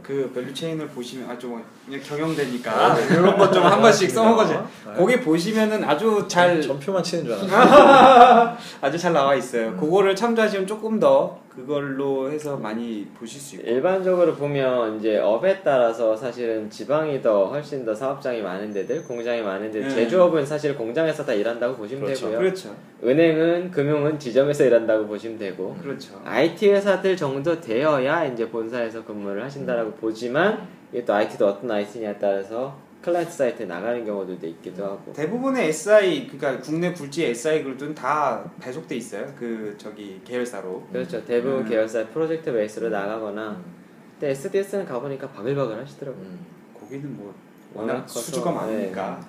S2: 그 value chain을 보시면 아좀 그냥 경영되니까 이런 것 좀 한 번씩 써먹어줘.
S1: 네.
S2: 거기 보시면은 아주 잘
S1: 전표만 치는 줄 알았어.
S2: 아주 잘 나와 있어요.
S1: 음.
S2: 그거를 참조하시면 조금 더 그걸로 해서 많이 보실 수 있고.
S3: 일반적으로 보면 이제 업에 따라서 사실은 지방이 더 훨씬 더 사업장이 많은 데들, 공장이 많은 데들,
S2: 네.
S3: 제조업은 사실 공장에서 다 일한다고 보시면
S1: 그렇죠.
S3: 되고요.
S2: 그렇죠.
S3: 은행은 금융은 지점에서 일한다고 보시면 되고
S2: 그렇죠.
S3: IT 회사들 정도 되어야 이제 본사에서 근무를 하신다라고 보지만 이게 또 IT도 어떤 IT냐에 따라서 클라이언트 사이트에 나가는 경우들도 있기도 하고
S2: 대부분의 SI 그러니까 국내 굴지 SI 그룹들은 다 배속돼 있어요. 그 저기 계열사로.
S3: 그렇죠 대부분
S2: 음.
S3: 계열사 프로젝트 베이스로 나가거나
S1: 음.
S3: 근데 SDS는 가보니까 바글바글 하시더라고요
S1: 음.
S2: 거기는 뭐
S3: 워낙
S2: 수주가 많으니까.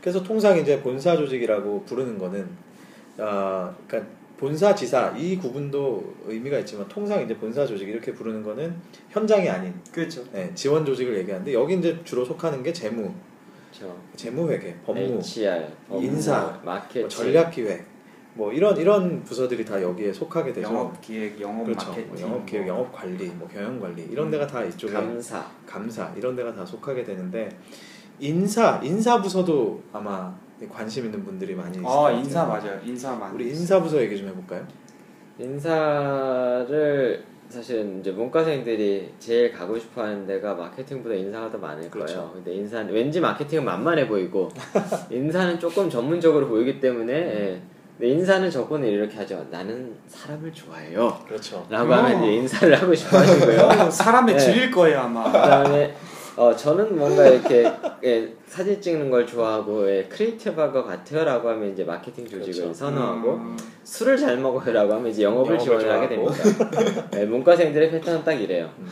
S1: 그래서 통상 이제 본사 조직이라고 부르는 거는 아 그러니까 본사 지사 이 구분도 의미가 있지만 통상 이제 본사 조직 이렇게 부르는 거는 현장이 아닌
S2: 그렇죠.
S1: 네, 지원 조직을 얘기하는데 여기 이제 주로 속하는 게 재무,
S3: 그렇죠
S1: 재무 회계, 법무,
S3: HR, 법무,
S1: 인사,
S3: 마케팅
S1: 뭐 전략 기획 뭐 이런 이런 부서들이 다 여기에 속하게 되죠.
S2: 영업 기획, 영업
S1: 그렇죠.
S2: 마케팅,
S1: 뭐 영업 기획,
S2: 뭐.
S1: 영업 관리, 뭐 경영 관리 이런 데가 다 이쪽에
S3: 감사
S1: 감사 이런 데가 다 속하게 되는데 인사 인사 부서도 아마 관심 있는 분들이 많이
S2: 아. 인사 맞아요. 인사 많이.
S1: 우리 인사 부서 얘기 좀 해볼까요?
S3: 인사를 사실은 이제 문과생들이 제일 가고 싶어 하는 데가 마케팅보다 인사가 더 많을
S1: 그렇죠.
S3: 거예요. 근데 인사는 왠지 마케팅은 만만해 보이고 인사는 조금 전문적으로 보이기 때문에 예. 근데 인사는 저번에 이렇게 하죠. 나는 사람을 좋아해요.
S1: 그렇죠.
S3: 라고
S2: 어.
S3: 하면 이제 인사를 하고 싶어 하시고요.
S2: 어, 사람에
S3: 네.
S2: 질릴 거예요 아마.
S3: 그다음에 어 저는 뭔가 이렇게 예, 사진 찍는 걸 좋아하고 예, creative한 것 같아요라고 하면 이제 마케팅 조직을
S1: 그렇죠.
S3: 선호하고
S2: 음,
S3: 술을 잘 먹어요라고 하면 이제 영업을
S1: 영업을
S3: 지원을 하게
S1: 좋아하고.
S3: 됩니다. 예, 문과생들의 패턴은 딱 이래요.
S1: 음.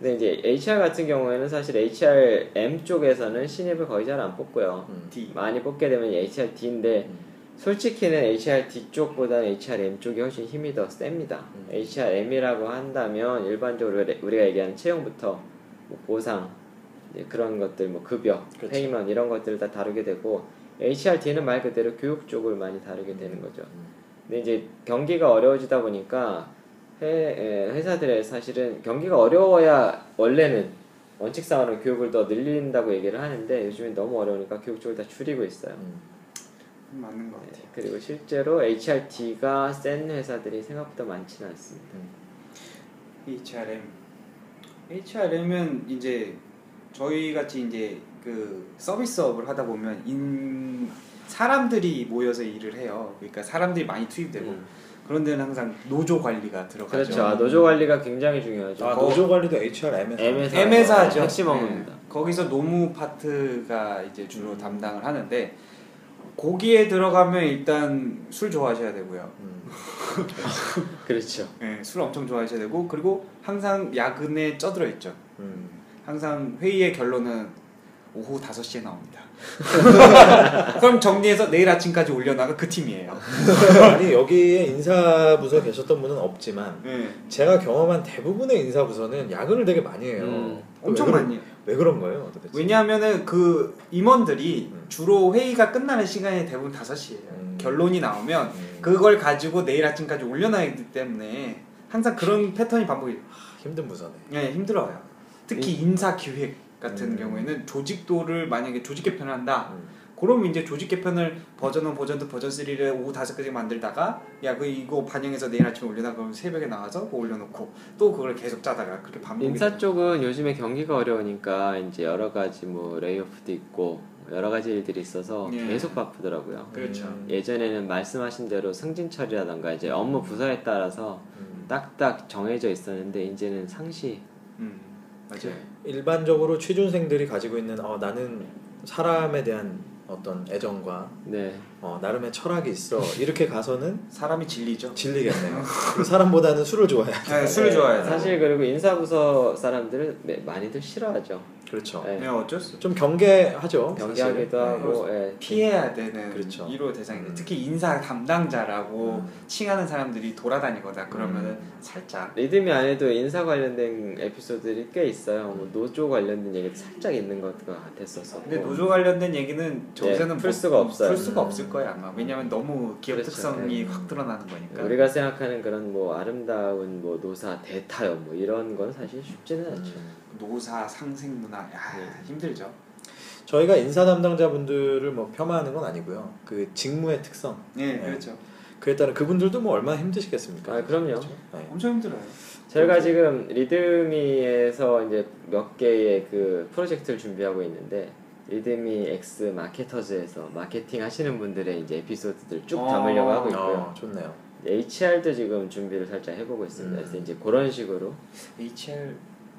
S3: 근데 이제 HR 같은 경우에는 사실 HRM 쪽에서는 신입을 거의 잘 안 뽑고요.
S1: 음.
S3: 많이 뽑게 되면 HRD인데
S1: 음.
S3: 솔직히는 HRD 쪽보다는 HRM 쪽이 훨씬 힘이 더 셉니다.
S1: 음.
S3: HRM이라고 한다면 일반적으로 우리- 우리가 얘기하는 채용부터 뭐 보상 그런 것들 뭐 급여,
S1: 그렇죠.
S3: 페이먼 이런 것들을 다 다루게 되고 HRD는 말 그대로 교육 쪽을 많이 다루게 되는 거죠.
S1: 음.
S3: 근데 이제 경기가 어려워지다 보니까 회, 에, 회사들의 사실은 경기가 어려워야 원래는 원칙상으로 교육을 더 늘린다고 얘기를 하는데 요즘엔 너무 어려우니까 교육 쪽을 다 줄이고 있어요.
S1: 음.
S2: 맞는 것
S3: 네,
S2: 같아요.
S3: 그리고 실제로 HRD가 센 회사들이 생각보다 많지는 않습니다.
S2: HRM. HRM은 이제 저희 같이 이제 그 서비스업을 하다 보면 인 사람들이 모여서 일을 해요. 그러니까 사람들이 많이 투입되고
S3: 음.
S2: 그런 데는 항상 노조 관리가 들어가죠.
S3: 그렇죠. 아, 노조 관리가 굉장히 중요하죠.
S1: 아
S3: 거-
S1: 노조 관리도 HRM에서
S3: M에서
S2: M에서 하죠.
S3: 핵심
S2: 네.
S3: 업무입니다.
S2: 거기서 노무 파트가 이제 주로 담당을 하는데 고기에 들어가면 일단 술 좋아하셔야 되고요.
S1: 음.
S3: 그렇죠.
S2: 예, 술 엄청 좋아하셔야 되고 그리고 항상 야근에 쪄들어 있죠.
S1: 음.
S2: 항상 회의의 결론은 오후 5시에 나옵니다. 그럼 정리해서 내일 아침까지 올려나가 그 팀이에요.
S1: 아니 여기에 인사부서 계셨던 분은 없지만
S2: 예,
S1: 제가 경험한 대부분의 인사부서는 야근을 되게 많이 해요.
S3: 음,
S2: 엄청
S1: 왜 그런-
S2: 많이. 해요.
S1: 왜 그런 거예요, 도대체?
S2: 왜냐하면은 그 임원들이
S1: 음.
S2: 주로 회의가 끝나는 시간이 대부분 5시예요.
S1: 음.
S2: 결론이 나오면
S1: 음.
S2: 그걸 가지고 내일 아침까지 올려놔야 되기 때문에 항상 그런 패턴이 반복이
S1: 힘든 부서네.
S2: 예, 힘들어요. 특히 인사 기획 같은
S1: 음.
S2: 경우에는 조직도를 만약에 조직 개편을 한다.
S1: 음.
S2: 그러면 이제 조직 개편을 버전 1, 버전 2, 버전 3를 오후 5까지 만들다가 야 그 이거 반영해서 내일 아침에 올려놔 그러면 새벽에 나와서 그거 올려놓고 또 그걸 계속 짜다가 그렇게 반복이
S3: 인사 쪽은 요즘에 경기가 어려우니까 이제 여러 가지 뭐 레이오프도 있고 여러 가지 일들이 있어서
S2: 예.
S3: 계속 바쁘더라고요.
S2: 그렇죠.
S1: 음.
S3: 예전에는 말씀하신 대로 승진 처리라던가 이제 업무 부서에 따라서
S1: 음.
S3: 딱딱 정해져 있었는데 이제는 상시
S2: 음, 맞아요.
S1: 일반적으로 취준생들이 가지고 있는 어, 나는 사람에 대한 어떤 애정과
S3: 네
S1: 어, 나름의 철학이 있어 이렇게 가서는
S2: 사람이 진리죠.
S1: 질리겠네요. 그 사람보다는 술을 좋아해.
S2: 네, 술을 좋아해요.
S3: 사실 그리고 인사부서 사람들은 매- 많이들 싫어하죠.
S1: 그렇죠.
S3: 네.
S2: 네, 어쩔 수.
S1: 좀 경계하죠.
S3: 경계하기도
S1: 사실.
S3: 하고 예.
S2: 피해야 되는
S1: 그렇죠.
S2: 1호 대상인데
S1: 음.
S2: 특히 인사 담당자라고
S1: 음.
S2: 칭하는 사람들이 돌아다니거나 그러면은
S1: 음.
S2: 살짝
S3: 리듬이 안에도 인사 관련된 에피소드들이 꽤 있어요. 뭐 노조 관련된 얘기도 살짝 있는 것 같았었고.
S2: 근데 노조 관련된 얘기는 저기서는
S3: 네, 풀
S2: 뭐-
S3: 수가 없어요.
S2: 풀 수가
S1: 음.
S2: 없을 거예요 아마 왜냐면 너무 기업
S3: 그렇죠.
S2: 특성이
S3: 네.
S2: 확 드러나는 거니까
S3: 우리가 생각하는 그런 뭐 아름다운 뭐 노사 대타협 뭐 이런 건 사실 쉽지는 않죠.
S1: 음.
S2: 노사 상생 문화 야
S3: 네.
S2: 힘들죠
S1: 저희가 인사 담당자분들을 뭐 폄하하는 건 아니고요. 그 직무의 특성
S2: 네,
S1: 네.
S2: 그렇죠
S1: 그에 따른 그분들도 뭐 얼마나 힘드시겠습니까?
S3: 아, 그럼요.
S1: 그렇죠? 네.
S2: 엄청 힘들어요
S3: 저희가 지금 리드미에서 이제 몇 개의 그 프로젝트를 준비하고 있는데 리드미 X 마케터즈에서 마케팅 하시는 분들의 이제 에피소드들 쭉
S2: 어.
S3: 담으려고 하고 있고요.
S1: 어, 좋네요.
S3: HR도 지금 준비를 살짝 해보고 있습니다.
S1: 음.
S3: 그래서 이제 그런 식으로
S2: HR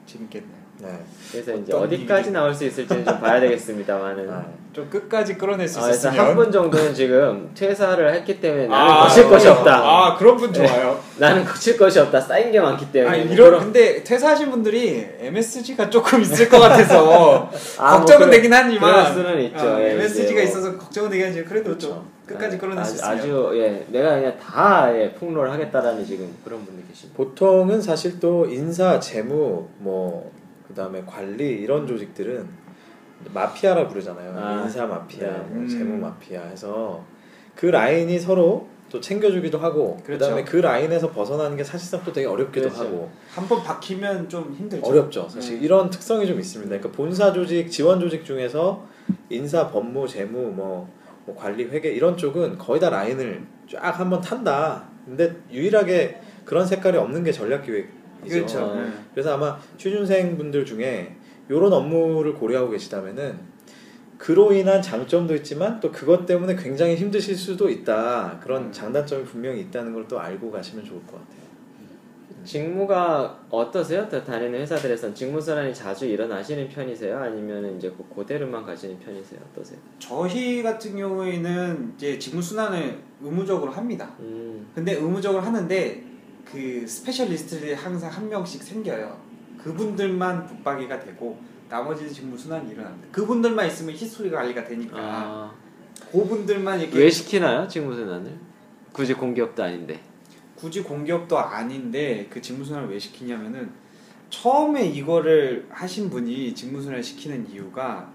S2: 재밌겠네요
S1: 네.
S3: 그래서 이제 어디까지
S2: 일이-
S3: 나올 수 있을지는 좀 봐야 되겠습니다만은.
S1: 아,
S2: 좀 끝까지 끌어낼 수
S3: 아, 그래서
S2: 있었으면
S3: 한분 정도는 지금 퇴사를 했기 때문에 나는
S2: 아,
S3: 거칠 것이 없다.
S2: 아 그런 분 좋아요
S3: 나는 거칠 것이 없다. 쌓인 게 많기 때문에. 아뭐
S2: 이런
S3: 그런-
S2: 근데 퇴사하신 분들이 MSG가 조금 있을 것 같아서
S3: 아, 뭐
S2: 걱정은
S3: 그래-
S2: 되긴 하지만
S3: 그럴 수는 있죠.
S2: 어,
S3: 예,
S2: MSG가
S3: 뭐.
S2: 있어서 걱정은 되긴 하지만 그래도
S1: 그렇죠.
S2: 좀 끝까지
S3: 아,
S2: 끌어낼 수 있으면
S3: 아주 예, 내가 그냥 다 예, 폭로를 하겠다라는 지금 그런 분들 계십니다.
S1: 보통은 사실 또 인사, 재무, 뭐 그 다음에 관리 이런 조직들은 마피아라 부르잖아요.
S3: 아,
S1: 인사 마피아,
S3: 네.
S1: 뭐
S2: 음.
S1: 재무 마피아 해서 그 라인이 서로 또 챙겨주기도 하고
S2: 그렇죠.
S1: 그다음에 그 라인에서 벗어나는 게 사실상 또 되게 어렵기도
S3: 그렇죠.
S1: 하고
S2: 한 번 박히면 좀 힘들죠.
S1: 어렵죠. 사실
S2: 네.
S1: 이런 특성이 좀 있습니다. 그러니까 본사 조직, 지원 조직 중에서 인사, 법무, 재무, 뭐, 뭐 관리, 회계 이런 쪽은 거의 다 라인을 쫙 한번 탄다. 근데 유일하게 그런 색깔이 없는 게 전략 기획 이죠.
S2: 그렇죠.
S3: 어.
S2: 네.
S1: 그래서 아마 취준생 분들 중에 이런 업무를 고려하고 계시다면은 그로 인한 장점도 있지만 또 그것 때문에 굉장히 힘드실 수도 있다. 그런
S2: 음.
S1: 장단점이 분명히 있다는 걸 또 알고 가시면 좋을 것 같아요.
S3: 직무가 어떠세요? 또 다니는 회사들에선 직무 순환이 자주 일어나시는 편이세요? 아니면 이제 그 그대로만 가시는 편이세요? 어떠세요?
S2: 저희 같은 경우에는 이제 직무 순환을 의무적으로 합니다.
S3: 음,
S2: 근데 의무적으로 하는데 그 specialist들이 항상 한 명씩 생겨요. 그분들만 붙박이가 되고 나머지 직무 순환이 일어납니다. 그분들만 있으면 history 관리가 되니까
S3: 아,
S2: 그분들만 이렇게
S3: 왜 시키나요? 직무 순환을? 굳이 공기업도 아닌데.
S2: 굳이 공기업도 아닌데 그 직무 순환을 왜 시키냐면은 처음에 이거를 하신 분이 직무 순환을 시키는 이유가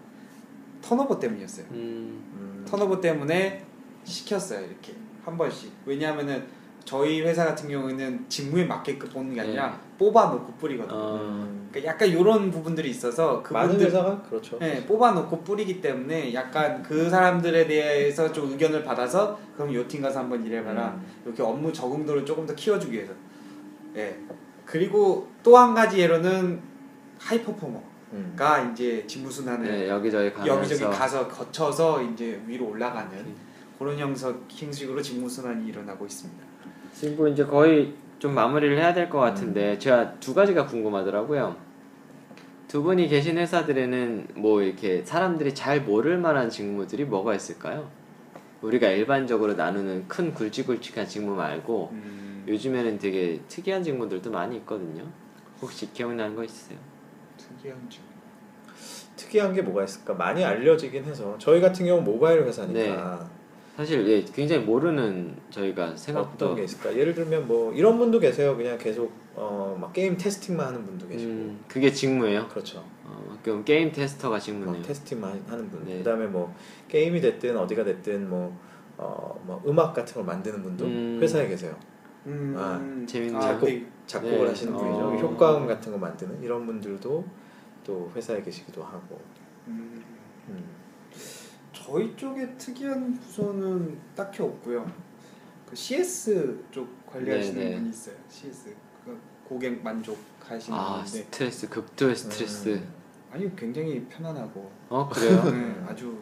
S2: 턴오버 때문이었어요.
S3: 음,
S1: 음,
S2: 턴오버 때문에 시켰어요 이렇게 한 번씩. 왜냐하면은 저희 회사 같은 경우에는 직무에 맞게끔 뽑는 게 아니라 뽑아놓고 뿌리거든요.
S3: 어,
S2: 그러니까 약간 이런 부분들이 있어서
S1: 많은
S2: 그분들
S1: 회사가 그렇죠.
S2: 네, 뽑아놓고 뿌리기 때문에 약간 그 사람들에 대해서 좀 의견을 받아서 그럼 요팀 가서 한번 일해봐라.
S1: 음.
S2: 이렇게 업무 적응도를 조금 더 키워주기 위해서. 예. 그리고 또 한 가지 예로는 하이퍼포머 가
S1: 음.
S2: 이제 직무순환을
S3: 네, 여기저기 가면서
S2: 여기저기 가서 거쳐서 이제 위로 올라가는
S3: 음.
S2: 그런 형식, 형식으로 직무순환이 일어나고 있습니다.
S3: 지금 이제 거의 좀 마무리를 해야 될 것 같은데 제가 두 가지가 궁금하더라고요. 두 분이 계신 회사들에는 뭐 이렇게 사람들이 잘 모를 만한 직무들이 뭐가 있을까요? 우리가 일반적으로 나누는 큰 굵직굵직한 직무 말고
S2: 음,
S3: 요즘에는 되게 특이한 직무들도 많이 있거든요. 혹시 기억나는 거 있으세요?
S2: 특이한 점.
S1: 특이한 게 뭐가 있을까? 많이 알려지긴 해서 저희 같은 경우 는 모바일 회사니까
S3: 사실 예, 굉장히 모르는 저희가 생각보다
S1: 어떤 게 있을까? 예를 들면 뭐 이런 분도 계세요. 그냥 계속 어, 막 게임 테스팅만 하는 분도 계시고
S3: 음, 그게 직무예요.
S1: 그렇죠.
S3: 어, 그럼 게임 테스터가
S1: 막
S3: 직무네요.
S1: 테스팅만 하는 분.
S3: 네.
S1: 그다음에 뭐 게임이 됐든 어디가 됐든 뭐 어, 뭐 음악 같은 걸 만드는 분도
S3: 음.
S1: 회사에 계세요.
S2: 음,
S1: 아,
S3: 재밌네요.
S1: 작곡
S2: 네.
S1: 작곡을
S3: 네.
S1: 하시는 분이죠.
S3: 어.
S1: 효과음 같은 거 만드는 이런 분들도 또 회사에 계시기도 하고.
S2: 음,
S1: 음.
S2: 저희 쪽에 특이한 부서는 딱히 없고요. 그 CS 쪽 관리하시는
S3: 네, 네.
S2: 분이 있어요. CS 그 고객 만족 하시는
S3: 아
S2: 분인데
S3: 스트레스 극도의 스트레스.
S1: 음.
S2: 아니 굉장히 편안하고
S3: 어 그래요?
S2: 네, 아주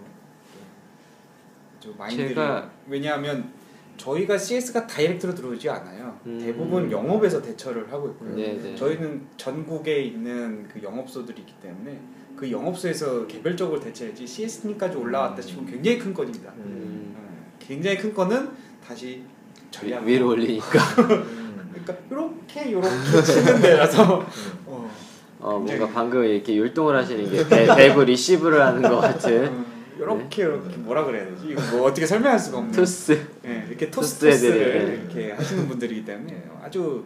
S2: 아주 마인드를
S3: 제가-
S2: 왜냐하면 저희가 CS가 다이렉트로 들어오지 않아요.
S3: 음.
S2: 대부분 영업에서 대처를 하고 있고요.
S3: 네네.
S2: 저희는 전국에 있는 그 영업소들이 있기 때문에 그 영업소에서 개별적으로 대처했지 CS님까지 올라왔다 싶으면 굉장히 큰 건입니다.
S1: 음.
S3: 음,
S2: 음, 굉장히 큰 거는 다시 전략
S3: 위로 올리니까
S1: 음.
S2: 그러니까 이렇게 이렇게 치는 데라서 어,
S3: 어 뭔가 방금 이렇게 율동을 하시는 게 배, 배구 리시브를 하는 것 같은
S2: 이렇게 이렇게 뭐라 그래야 되지? 뭐 어떻게 설명할 수가 없는
S3: 토스.
S2: 예, 이렇게
S3: 토스 애들이,
S2: 이렇게 하시는 분들이기 때문에 아주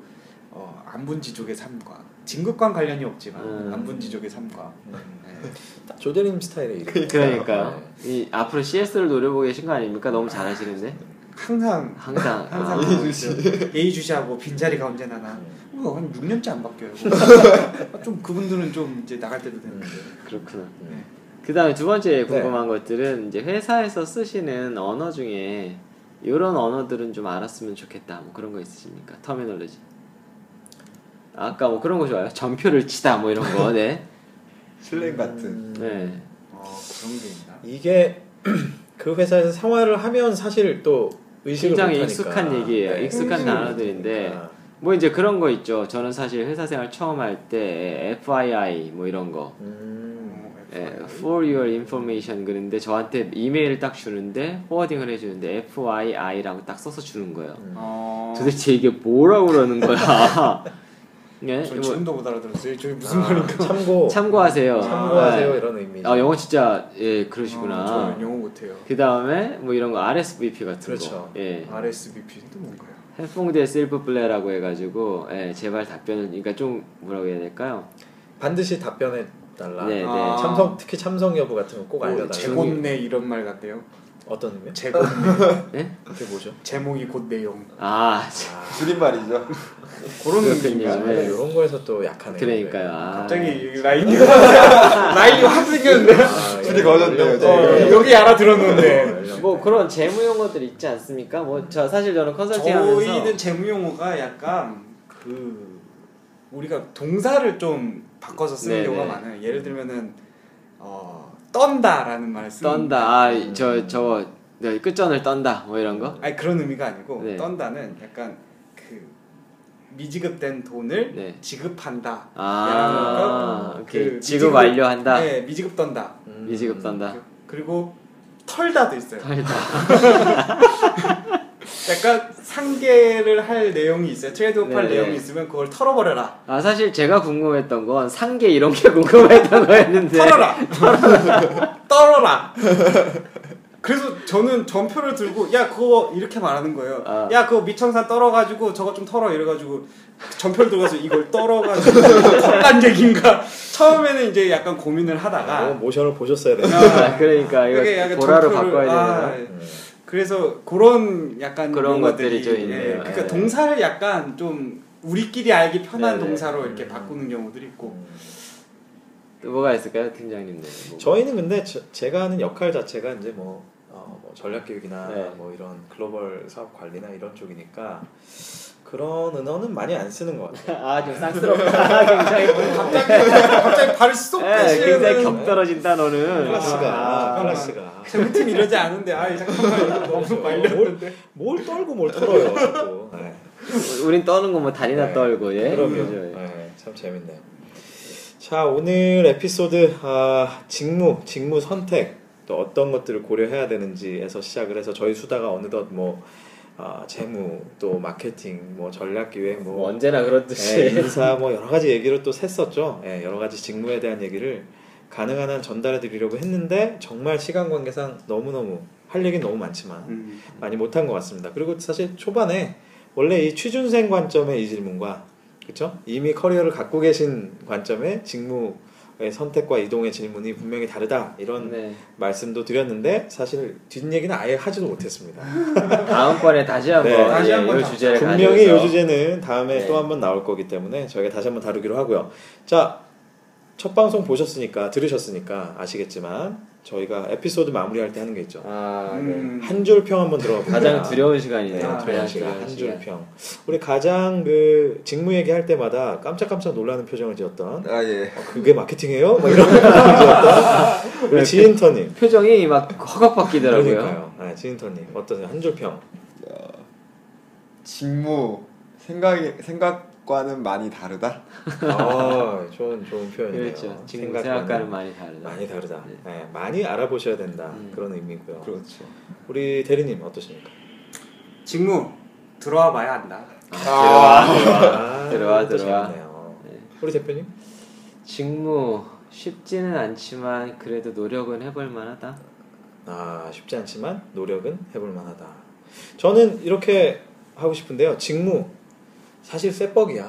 S2: 어, 안분지족의 삶과 진급관 관련이 없지만
S3: 음.
S2: 안분지족의 삶과 예.
S1: 딱 조대림 스타일의 이름.
S3: 그러니까요. 이 앞으로 CS를 노려보고 계신 거 아닙니까? 너무 잘하시는데
S2: 항상
S3: 항상
S2: 항상
S3: 아,
S2: 그 예의주시하고 빈자리가 언제 나나 어, 한 6년째 안 바뀌어요. 좀 그분들은 좀 이제 나갈 때도 됐는데
S3: 그렇구나.
S2: 네.
S3: 그 다음에 두 번째 궁금한 것들은 이제 회사에서 쓰시는 언어 중에 이런 언어들은 좀 알았으면 좋겠다. 뭐 그런 거 있으십니까? 터미널로지. 아까 뭐 그런 거 좋아요. 전표를 치다 뭐 이런 거. 네.
S4: 슬랭 같은.
S1: 음.
S3: 네.
S2: 어, 그런 게 있나?
S1: 이게 그 회사에서 생활을 하면 사실 또 의식을
S3: 굉장히
S1: 못하니까.
S3: 익숙한 얘기예요.
S1: 네,
S3: 익숙한
S1: 의식을
S3: 단어들인데
S1: 못하니까.
S3: 뭐 이제 그런 거 있죠. 저는 사실 회사 생활 처음 할 때 FII 뭐 이런 거.
S1: 음.
S2: 어,
S3: 예, for your information 그런데 저한테 이메일을 딱 주는데 포워딩을 해주는데 FYI라고 딱 써서 주는 거예요.
S1: 음.
S2: 어,
S3: 도대체 이게 뭐라고 그러는 거야? 예, 저뭐
S2: 지금도 못 알아들었어요. 저게 무슨
S1: 아,
S2: 말인가?
S1: 참고
S3: 참고하세요.
S1: 참고하세요
S3: 네.
S1: 이런 의미.
S3: 아 영어 진짜 예
S2: 어,
S3: 그러시구나.
S2: 저는 영어 못해요.
S3: 그 다음에 뭐 이런 거 RSVP 같은
S1: 그렇죠.
S3: 거. 예.
S2: RSVP도 뭔가요?
S3: 해풍대 셀프 플레이라고 해가지고 예, 제발 답변을 그러니까 좀 뭐라고 해야 될까요?
S1: 반드시 답변해 달라.
S3: 네, 네.
S2: 아.
S1: 참석 특히 참석 여부 같은 거꼭
S2: 뭐,
S1: 알려달라.
S2: 제곧내 이런 말 같대요.
S1: 어떤 의미요?
S2: 제곧내
S3: 예?
S1: 그게 뭐죠?
S2: 제목이 곧 내용.
S3: 아
S4: 줄임말이죠.
S2: 그런
S3: 그렇군요.
S2: 의미인가?
S3: 네.
S1: 이런 거에서 또 약하네.
S3: 그러니까요. 아.
S2: 갑자기 라인이 라인이 확 생겼는데
S1: 아,
S4: 줄이 거졌네요.
S2: 어, 여기 알아들었는데
S3: 뭐 그런 재무 용어들 있지 않습니까? 뭐 저 사실 저는 컨설팅하면서
S2: 저희는 재무 용어가 약간 그 우리가 동사를 좀 바꿔서 쓰는
S3: 네네.
S2: 경우가 많아요. 예를 들면은 어, 떤다라는 말을 쓰는
S3: 떤다. 아저저 네, 끝전을 떤다. 뭐 이런 거.
S2: 아니 그런 의미가 아니고
S3: 네.
S2: 떤다는 약간 그 미지급된 돈을
S3: 네.
S2: 지급한다.
S3: 아,
S2: 그
S3: 오케이. 지급
S2: 미지급-
S3: 완료한다.
S2: 네, 미지급 떤다.
S1: 음.
S3: 미지급 떤다.
S2: 그- 그리고 털다도 있어요.
S3: 털다.
S2: 약간 상계를 할 내용이 있어요. trade-off 할
S3: 네네.
S2: 내용이 있으면 그걸 털어버려라.
S3: 아 사실 제가 궁금했던 건 상계 이런 게 궁금했던 거였는데.
S2: 털어라. 떨어라. 그래서 저는 전표를 들고 야 그거 이렇게 말하는 거예요.
S3: 아.
S2: 야 그거 미청산 떨어가지고 저거 좀 털어 이래가지고 전표를 들어가서 이걸 떨어가지고 털란 얘기인가. 처음에는 이제 약간 고민을
S1: 아,
S2: 하다가
S1: 모션을 보셨어야 돼.
S3: 아, 그러니까 이거 보라로
S2: 전표를-
S3: 바꿔야
S2: 아,
S3: 되나?
S2: 그래서 그런 약간
S3: 그런 것들이 좀 있네요.
S2: 예, 그러니까
S3: 예.
S2: 동사를 약간 좀 우리끼리 알기 편한
S3: 네네.
S2: 동사로 이렇게
S1: 음.
S2: 바꾸는 경우들이 있고
S1: 음.
S3: 또 뭐가 있을까요, 팀장님들? 뭐.
S1: 저희는 근데 저, 제가 하는 역할 자체가 이제 뭐, 어, 뭐 전략 교육이나
S3: 네.
S1: 뭐 이런 글로벌 사업 관리나 이런 쪽이니까 그런 은어는 많이 안 쓰는 것 같아요.
S3: 아, 좀 쌍스럽다. 굉장히
S2: 갑자기 갑자기 발을 쏙
S3: 예, 굉장히
S2: 빼시는
S3: 격떨어진다 너는. 아,
S1: 클래스가
S2: 우리 팀 이러지 않은데 아 잠깐만 너무 말렸는데
S1: 뭘 떨고 뭘 털어요. 자꾸. 네.
S3: 우린 떠는 거 뭐 다리나
S1: 네.
S3: 떨고 예.
S1: 그럼요.
S3: 그죠?
S1: 네, 참 재밌네요. 자 오늘 에피소드 아, 직무 직무 선택 또 어떤 것들을 고려해야 되는지에서 시작을 해서 저희 수다가 어느덧 뭐 아, 재무 또 마케팅 뭐 전략 기획
S3: 뭐
S1: 뭐
S3: 언제나 그렇듯이
S1: 예, 인사 뭐 여러 가지 얘기를 또 샜었죠. 예, 여러 가지 직무에 대한 얘기를 가능한 한 전달해 드리려고 했는데 정말 시간 관계상 너무 너무 할 얘기는 너무 많지만
S2: 음.
S1: 많이 못한 것 같습니다. 그리고 사실 초반에 원래 이 취준생 관점의 이 질문과 그렇죠? 이미 커리어를 갖고 계신 관점의 직무의 선택과 이동의 질문이 분명히 다르다 이런
S3: 네.
S1: 말씀도 드렸는데 사실 뒷얘기는 아예 하지도 못했습니다.
S3: 다음번에 다시 한번
S1: 네,
S2: 다시
S3: 예,
S2: 한번
S3: 이 주제를
S1: 분명히 이
S3: 가져서
S1: 주제는 다음에
S3: 네.
S1: 또 한번 나올 거기 때문에 저희가 다시 한번 다루기로 하고요. 자, 첫 방송 보셨으니까 들으셨으니까 아시겠지만 저희가 에피소드 마무리할 때 하는 게 있죠.
S3: 아, 네.
S2: 음.
S1: 한줄 평 한번 들어가 볼게요.
S3: 가장 두려운
S1: 네,
S3: 시간이네요.
S2: 아,
S1: 두려운
S2: 네,
S1: 시간 한 줄. 평. 우리 가장 그 직무 얘기할 때마다 깜짝깜짝 놀라는 표정을 지었던
S4: 아 예.
S1: 어, 그게 마케팅이에요? 막 이런 표정을 지었던 우리 지인터님.
S3: 표정이 막 허각 바뀌더라고요.
S1: 그러니까요. 아, 지인터님 어떠세요? 한 줄 평.
S4: 직무 생각이 생각 과는 많이 다르다.
S1: 아, 좋은 좋은 표현이네요.
S3: 그렇죠. 지금
S1: 생각과는
S3: 많이 다르다.
S1: 많이 다르다.
S3: 네.
S1: 네, 많이 알아보셔야 된다.
S3: 음.
S1: 그런 의미고요.
S4: 그렇죠.
S1: 우리 대리님 어떠십니까?
S2: 직무 들어와 봐야 한다.
S3: 들어와,
S1: 아,
S3: 들어와,
S1: 그것도
S3: 들어와.
S1: 재밌네요.
S3: 네.
S1: 우리 대표님?
S3: 직무 쉽지는 않지만 그래도 노력은 해볼 만하다.
S1: 아 쉽지 않지만 노력은 해볼 만하다. 저는 이렇게 하고 싶은데요. 직무 사실 쇠뻑이야.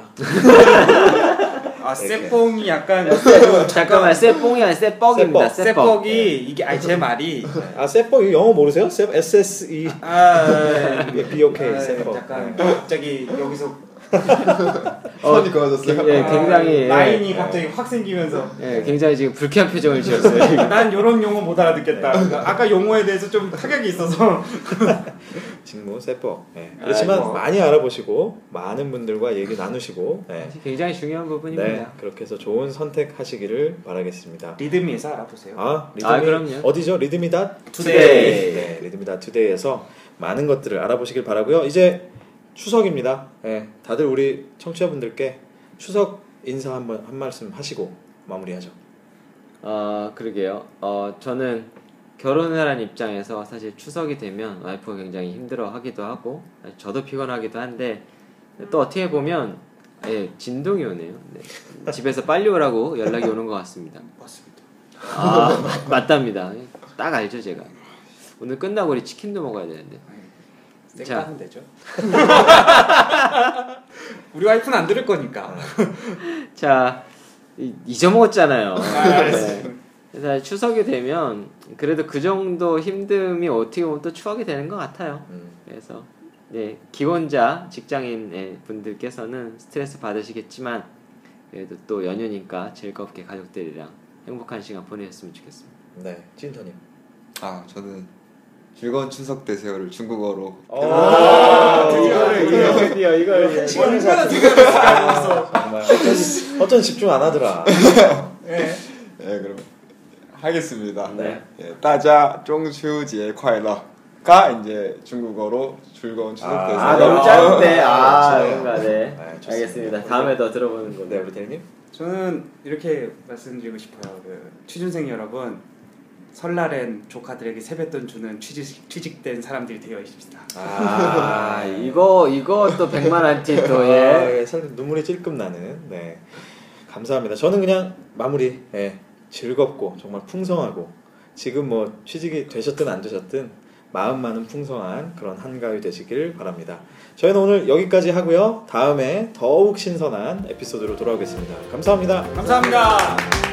S2: 아 쇠뽕이 약간
S3: 잠깐만 쎄뽕이 아니라 쎄뻑입니다.
S1: 쇠뻑.
S3: 쎄뻑.
S2: 쇠뻑이 이게 아니 제 말이
S1: 아 쇠뻑 이거 영어 모르세요? 쇠 S S E
S2: 아
S1: B O K
S2: 아,
S1: 쇠뻑.
S2: 잠깐
S1: 네.
S2: 갑자기 여기서
S4: 선이 그어졌어요.
S3: 예,
S2: 아,
S3: 굉장히
S2: 라인이
S3: 예,
S2: 갑자기 확 생기면서
S3: 예, 굉장히 지금 불쾌한 표정을 지었어요.
S2: 난 요런 용어 못 알아듣겠다. 아까 용어에 대해서 좀 타격이 있어서
S1: 직무 쇠뻑. 네. 그렇지만
S2: 아이고.
S1: 많이 알아보시고 많은 분들과 얘기 나누시고 네.
S3: 굉장히 중요한 부분입니다.
S1: 네, 그렇게 해서 좋은 선택하시기를 바라겠습니다.
S2: 리듬에서 알아보세요.
S1: 아, 리듬이
S3: 아, 그럼요.
S1: 어디죠? 리듬이다
S2: 투데이.
S1: 네, 리듬이다 투데이에서 많은 것들을 알아보시길 바라고요. 이제 추석입니다. 네, 다들 우리 청취자분들께 추석 인사 한번 한 말씀 하시고 마무리하죠.
S3: 어, 그러게요. 어, 저는 결혼을 한 입장에서 사실 추석이 되면 와이프가 굉장히 힘들어 하기도 하고, 저도 피곤하기도 한데, 또 어떻게 보면, 예, 진동이 오네요. 네. 집에서 빨리 오라고 연락이 오는 것 같습니다.
S2: 맞습니다.
S3: 아, 맞, 맞답니다. 딱 알죠, 제가. 오늘 끝나고 우리 치킨도 먹어야 되는데. 자.
S2: 생각하면 되죠. 우리 와이프는 안 들을 거니까.
S3: 자, 이- 잊어먹었잖아요.
S2: 알았어요.
S3: 네. 그래서 추석이 되면, 그래도 그 정도 힘듦이 어떻게 보면 또 추억이 되는 것 같아요.
S1: 음,
S3: 그래서 네, 기혼자 직장인 예, 분들께서는 스트레스 받으시겠지만 그래도 또 연휴니까 즐겁게 가족들이랑 행복한 시간 보내셨으면 좋겠습니다.
S1: 네, 찐터님.
S4: 아 저는 즐거운 추석 되세요를 중국어로
S1: 아,
S3: 드디어 드디어 이걸
S1: 시간을 잡고 정말 어쩐, 어쩐 집중 안 하더라.
S2: 네.
S4: 네 그럼 하겠습니다.
S1: 네.
S4: 예, 따자 쫑추지의 콰이러. 가 이제 중국어로 즐거운 추석에서 아,
S3: 아, 너무 짧은데 아,
S1: 그렇죠.
S3: 그런가 네.
S1: 네
S3: 알겠습니다. 다음에 더 들어보는 걸로.
S1: 네, 부대님.
S2: 저는 이렇게 말씀드리고 싶어요. 그 취준생 여러분 설날엔 조카들에게 세뱃돈 주는 취직 취직된 사람들이 되어 있습니다.
S3: 아 이거 이거 또 백만 안티 또예.
S1: 아, 예, 눈물이 찔끔 나는. 네 감사합니다. 저는 그냥 마무리. 예. 즐겁고 정말 풍성하고 지금 뭐 취직이 되셨든 안 되셨든 마음만은 풍성한 그런 한가위 되시길 바랍니다. 저희는 오늘 여기까지 하고요. 다음에 더욱 신선한 에피소드로 돌아오겠습니다. 감사합니다.
S2: 감사합니다.